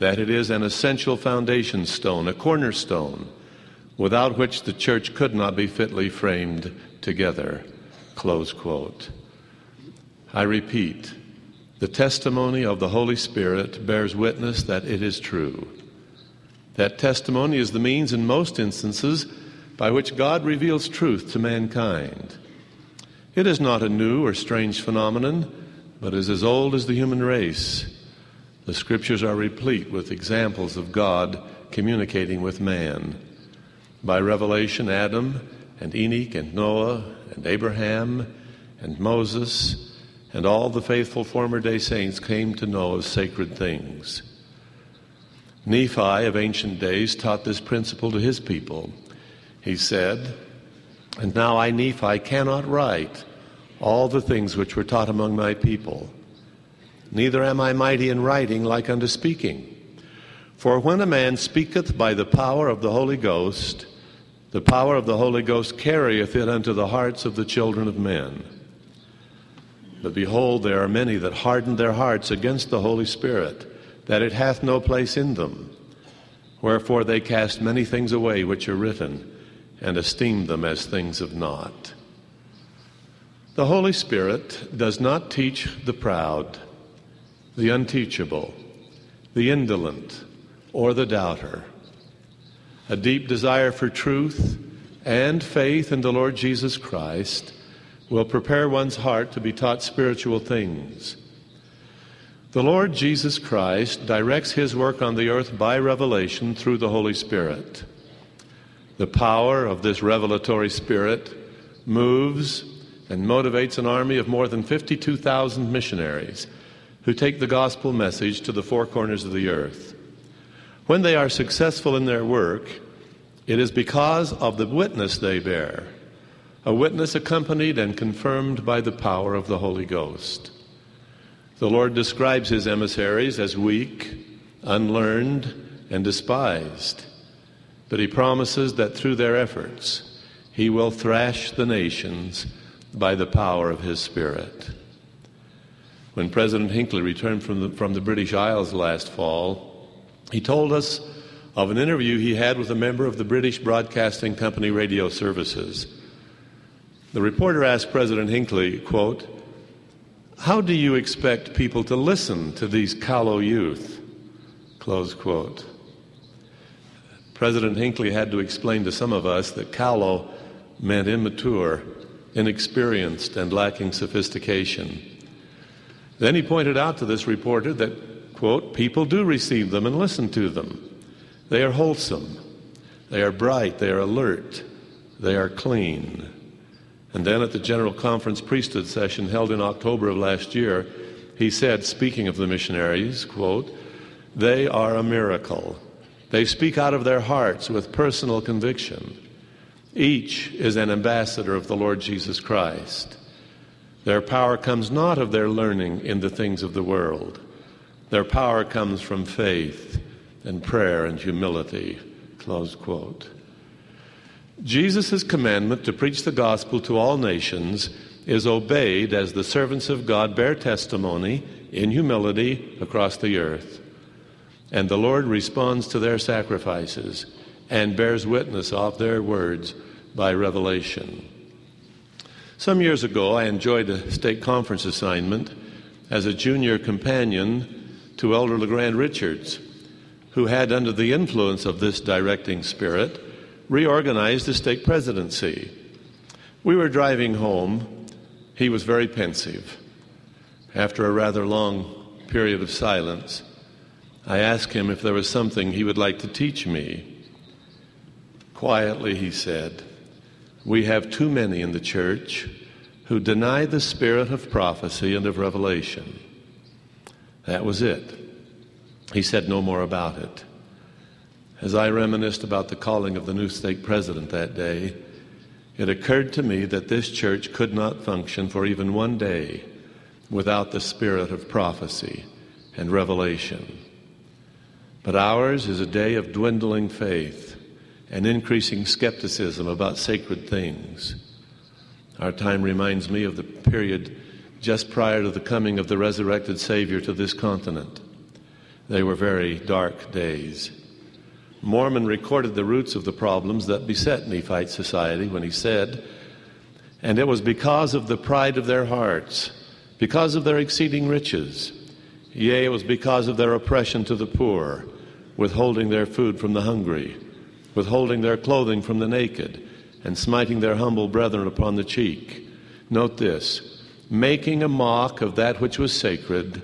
that it is an essential foundation stone, a cornerstone, without which the church could not be fitly framed together. Close quote. I repeat, the testimony of the Holy Spirit bears witness that it is true. That testimony is the means, in most instances, by which God reveals truth to mankind. It is not a new or strange phenomenon, but is as old as the human race. The scriptures are replete with examples of God communicating with man. By revelation, Adam and Enoch and Noah and Abraham and Moses and all the faithful former day saints came to know of sacred things. Nephi of ancient days taught this principle to his people. He said, And now I, Nephi, cannot write all the things which were taught among my people. Neither am I mighty in writing like unto speaking. For when a man speaketh by the power of the Holy Ghost, the power of the Holy Ghost carrieth it unto the hearts of the children of men. But behold, there are many that harden their hearts against the Holy Spirit, that it hath no place in them. Wherefore they cast many things away which are written, and esteem them as things of naught. The Holy Spirit does not teach the proud, the unteachable, the indolent, or the doubter. A deep desire for truth and faith in the Lord Jesus Christ will prepare one's heart to be taught spiritual things. The Lord Jesus Christ directs his work on the earth by revelation through the Holy Spirit. The power of this revelatory spirit moves and motivates an army of more than 52,000 missionaries who take the gospel message to the four corners of the earth. When they are successful in their work, it is because of the witness they bear a witness accompanied and confirmed by the power of the Holy Ghost. The Lord describes his emissaries as weak, unlearned, and despised, but he promises that through their efforts he will thrash the nations by the power of his Spirit. When President Hinckley returned from the, from the British Isles last fall, he told us of an interview he had with a member of the British Broadcasting Company radio services. The reporter asked President Hinckley, quote, How do you expect people to listen to these callow youth? Close quote. President Hinckley had to explain to some of us that callow meant immature, inexperienced, and lacking sophistication. Then he pointed out to this reporter that, quote, people do receive them and listen to them. They are wholesome, they are bright, they are alert, they are clean. And then at the General Conference priesthood session held in October of last year, he said, speaking of the missionaries, quote, they are a miracle. They speak out of their hearts with personal conviction. Each is an ambassador of the Lord Jesus Christ. Their power comes not of their learning in the things of the world. Their power comes from faith and prayer and humility. Close quote. Jesus' commandment to preach the gospel to all nations is obeyed as the servants of God bear testimony in humility across the earth. And the Lord responds to their sacrifices and bears witness of their words by revelation. Some years ago, I enjoyed a stake conference assignment as a junior companion to Elder LeGrand Richards, who had, under the influence of this directing spirit, reorganized the stake presidency. We were driving home. He was very pensive. After a rather long period of silence, I asked him if there was something he would like to teach me. Quietly, he said, We have too many in the church who deny the spirit of prophecy and of revelation. That was it. He said no more about it. As I reminisced about the calling of the new stake president that day, it occurred to me that this church could not function for even one day without the spirit of prophecy and revelation. But ours is a day of dwindling faith and increasing skepticism about sacred things. Our time reminds me of the period just prior to the coming of the resurrected Savior to this continent. They were very dark days. Mormon recorded the roots of the problems that beset Nephite society when he said, And it was because of the pride of their hearts, because of their exceeding riches, yea, it was because of their oppression to the poor, withholding their food from the hungry, withholding their clothing from the naked, and smiting their humble brethren upon the cheek. Note this making a mock of that which was sacred,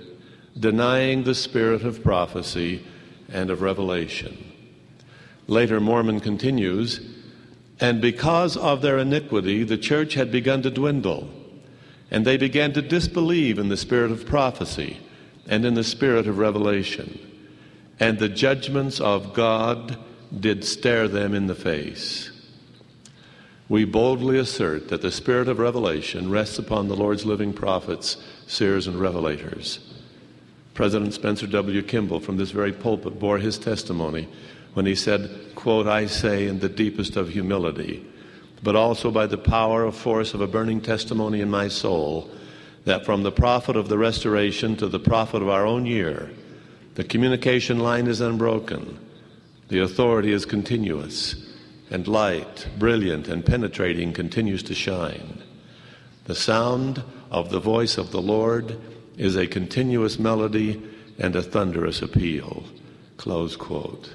denying the spirit of prophecy and of revelation. Later, Mormon continues, and because of their iniquity, the church had begun to dwindle, and they began to disbelieve in the spirit of prophecy and in the spirit of revelation. And the judgments of God did stare them in the face we boldly assert that the spirit of revelation rests upon the Lord's living prophets, seers, and revelators. President Spencer W. Kimball from this very pulpit bore his testimony when he said, quote, I say in the deepest of humility, but also by the power of force of a burning testimony in my soul, that from the prophet of the restoration to the prophet of our own year, the communication line is unbroken, the authority is continuous, and light, brilliant and penetrating, continues to shine. The sound of the voice of the Lord is a continuous melody and a thunderous appeal. Close quote.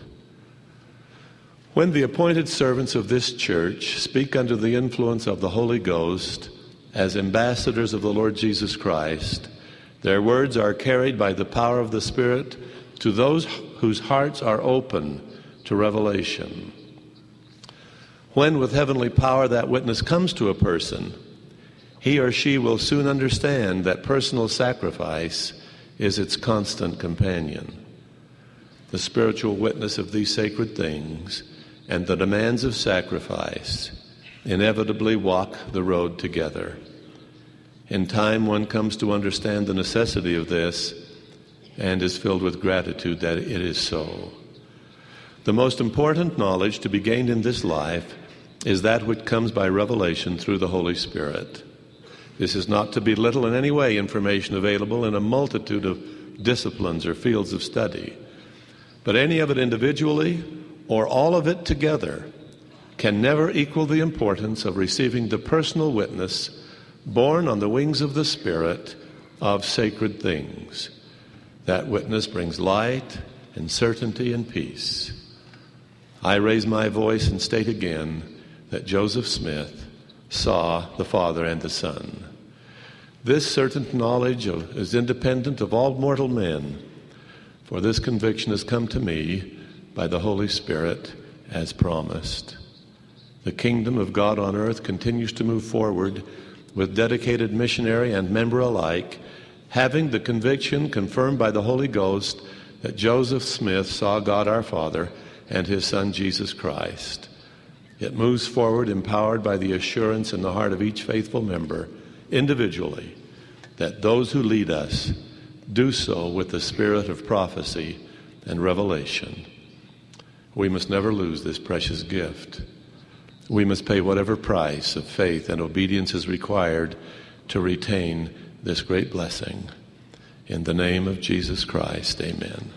When the appointed servants of this church speak under the influence of the Holy Ghost as ambassadors of the Lord Jesus Christ, their words are carried by the power of the Spirit to those whose hearts are open to revelation. When, with heavenly power, that witness comes to a person, he or she will soon understand that personal sacrifice is its constant companion. The spiritual witness of these sacred things and the demands of sacrifice inevitably walk the road together. In time, one comes to understand the necessity of this and is filled with gratitude that it is so. The most important knowledge to be gained in this life is that which comes by revelation through the Holy Spirit. This is not to belittle in any way information available in a multitude of disciplines or fields of study, but any of it individually or all of it together can never equal the importance of receiving the personal witness borne on the wings of the Spirit of sacred things. That witness brings light and certainty and peace. I raise my voice and state again that Joseph Smith saw the Father and the Son. This certain knowledge of, is independent of all mortal men, for this conviction has come to me by the Holy Spirit as promised. The kingdom of God on earth continues to move forward with dedicated missionary and member alike, having the conviction confirmed by the Holy Ghost that Joseph Smith saw God our Father and his Son Jesus Christ. It moves forward empowered by the assurance in the heart of each faithful member, individually, that those who lead us do so with the spirit of prophecy and revelation. We must never lose this precious gift. We must pay whatever price of faith and obedience is required to retain this great blessing. In the name of Jesus Christ, amen.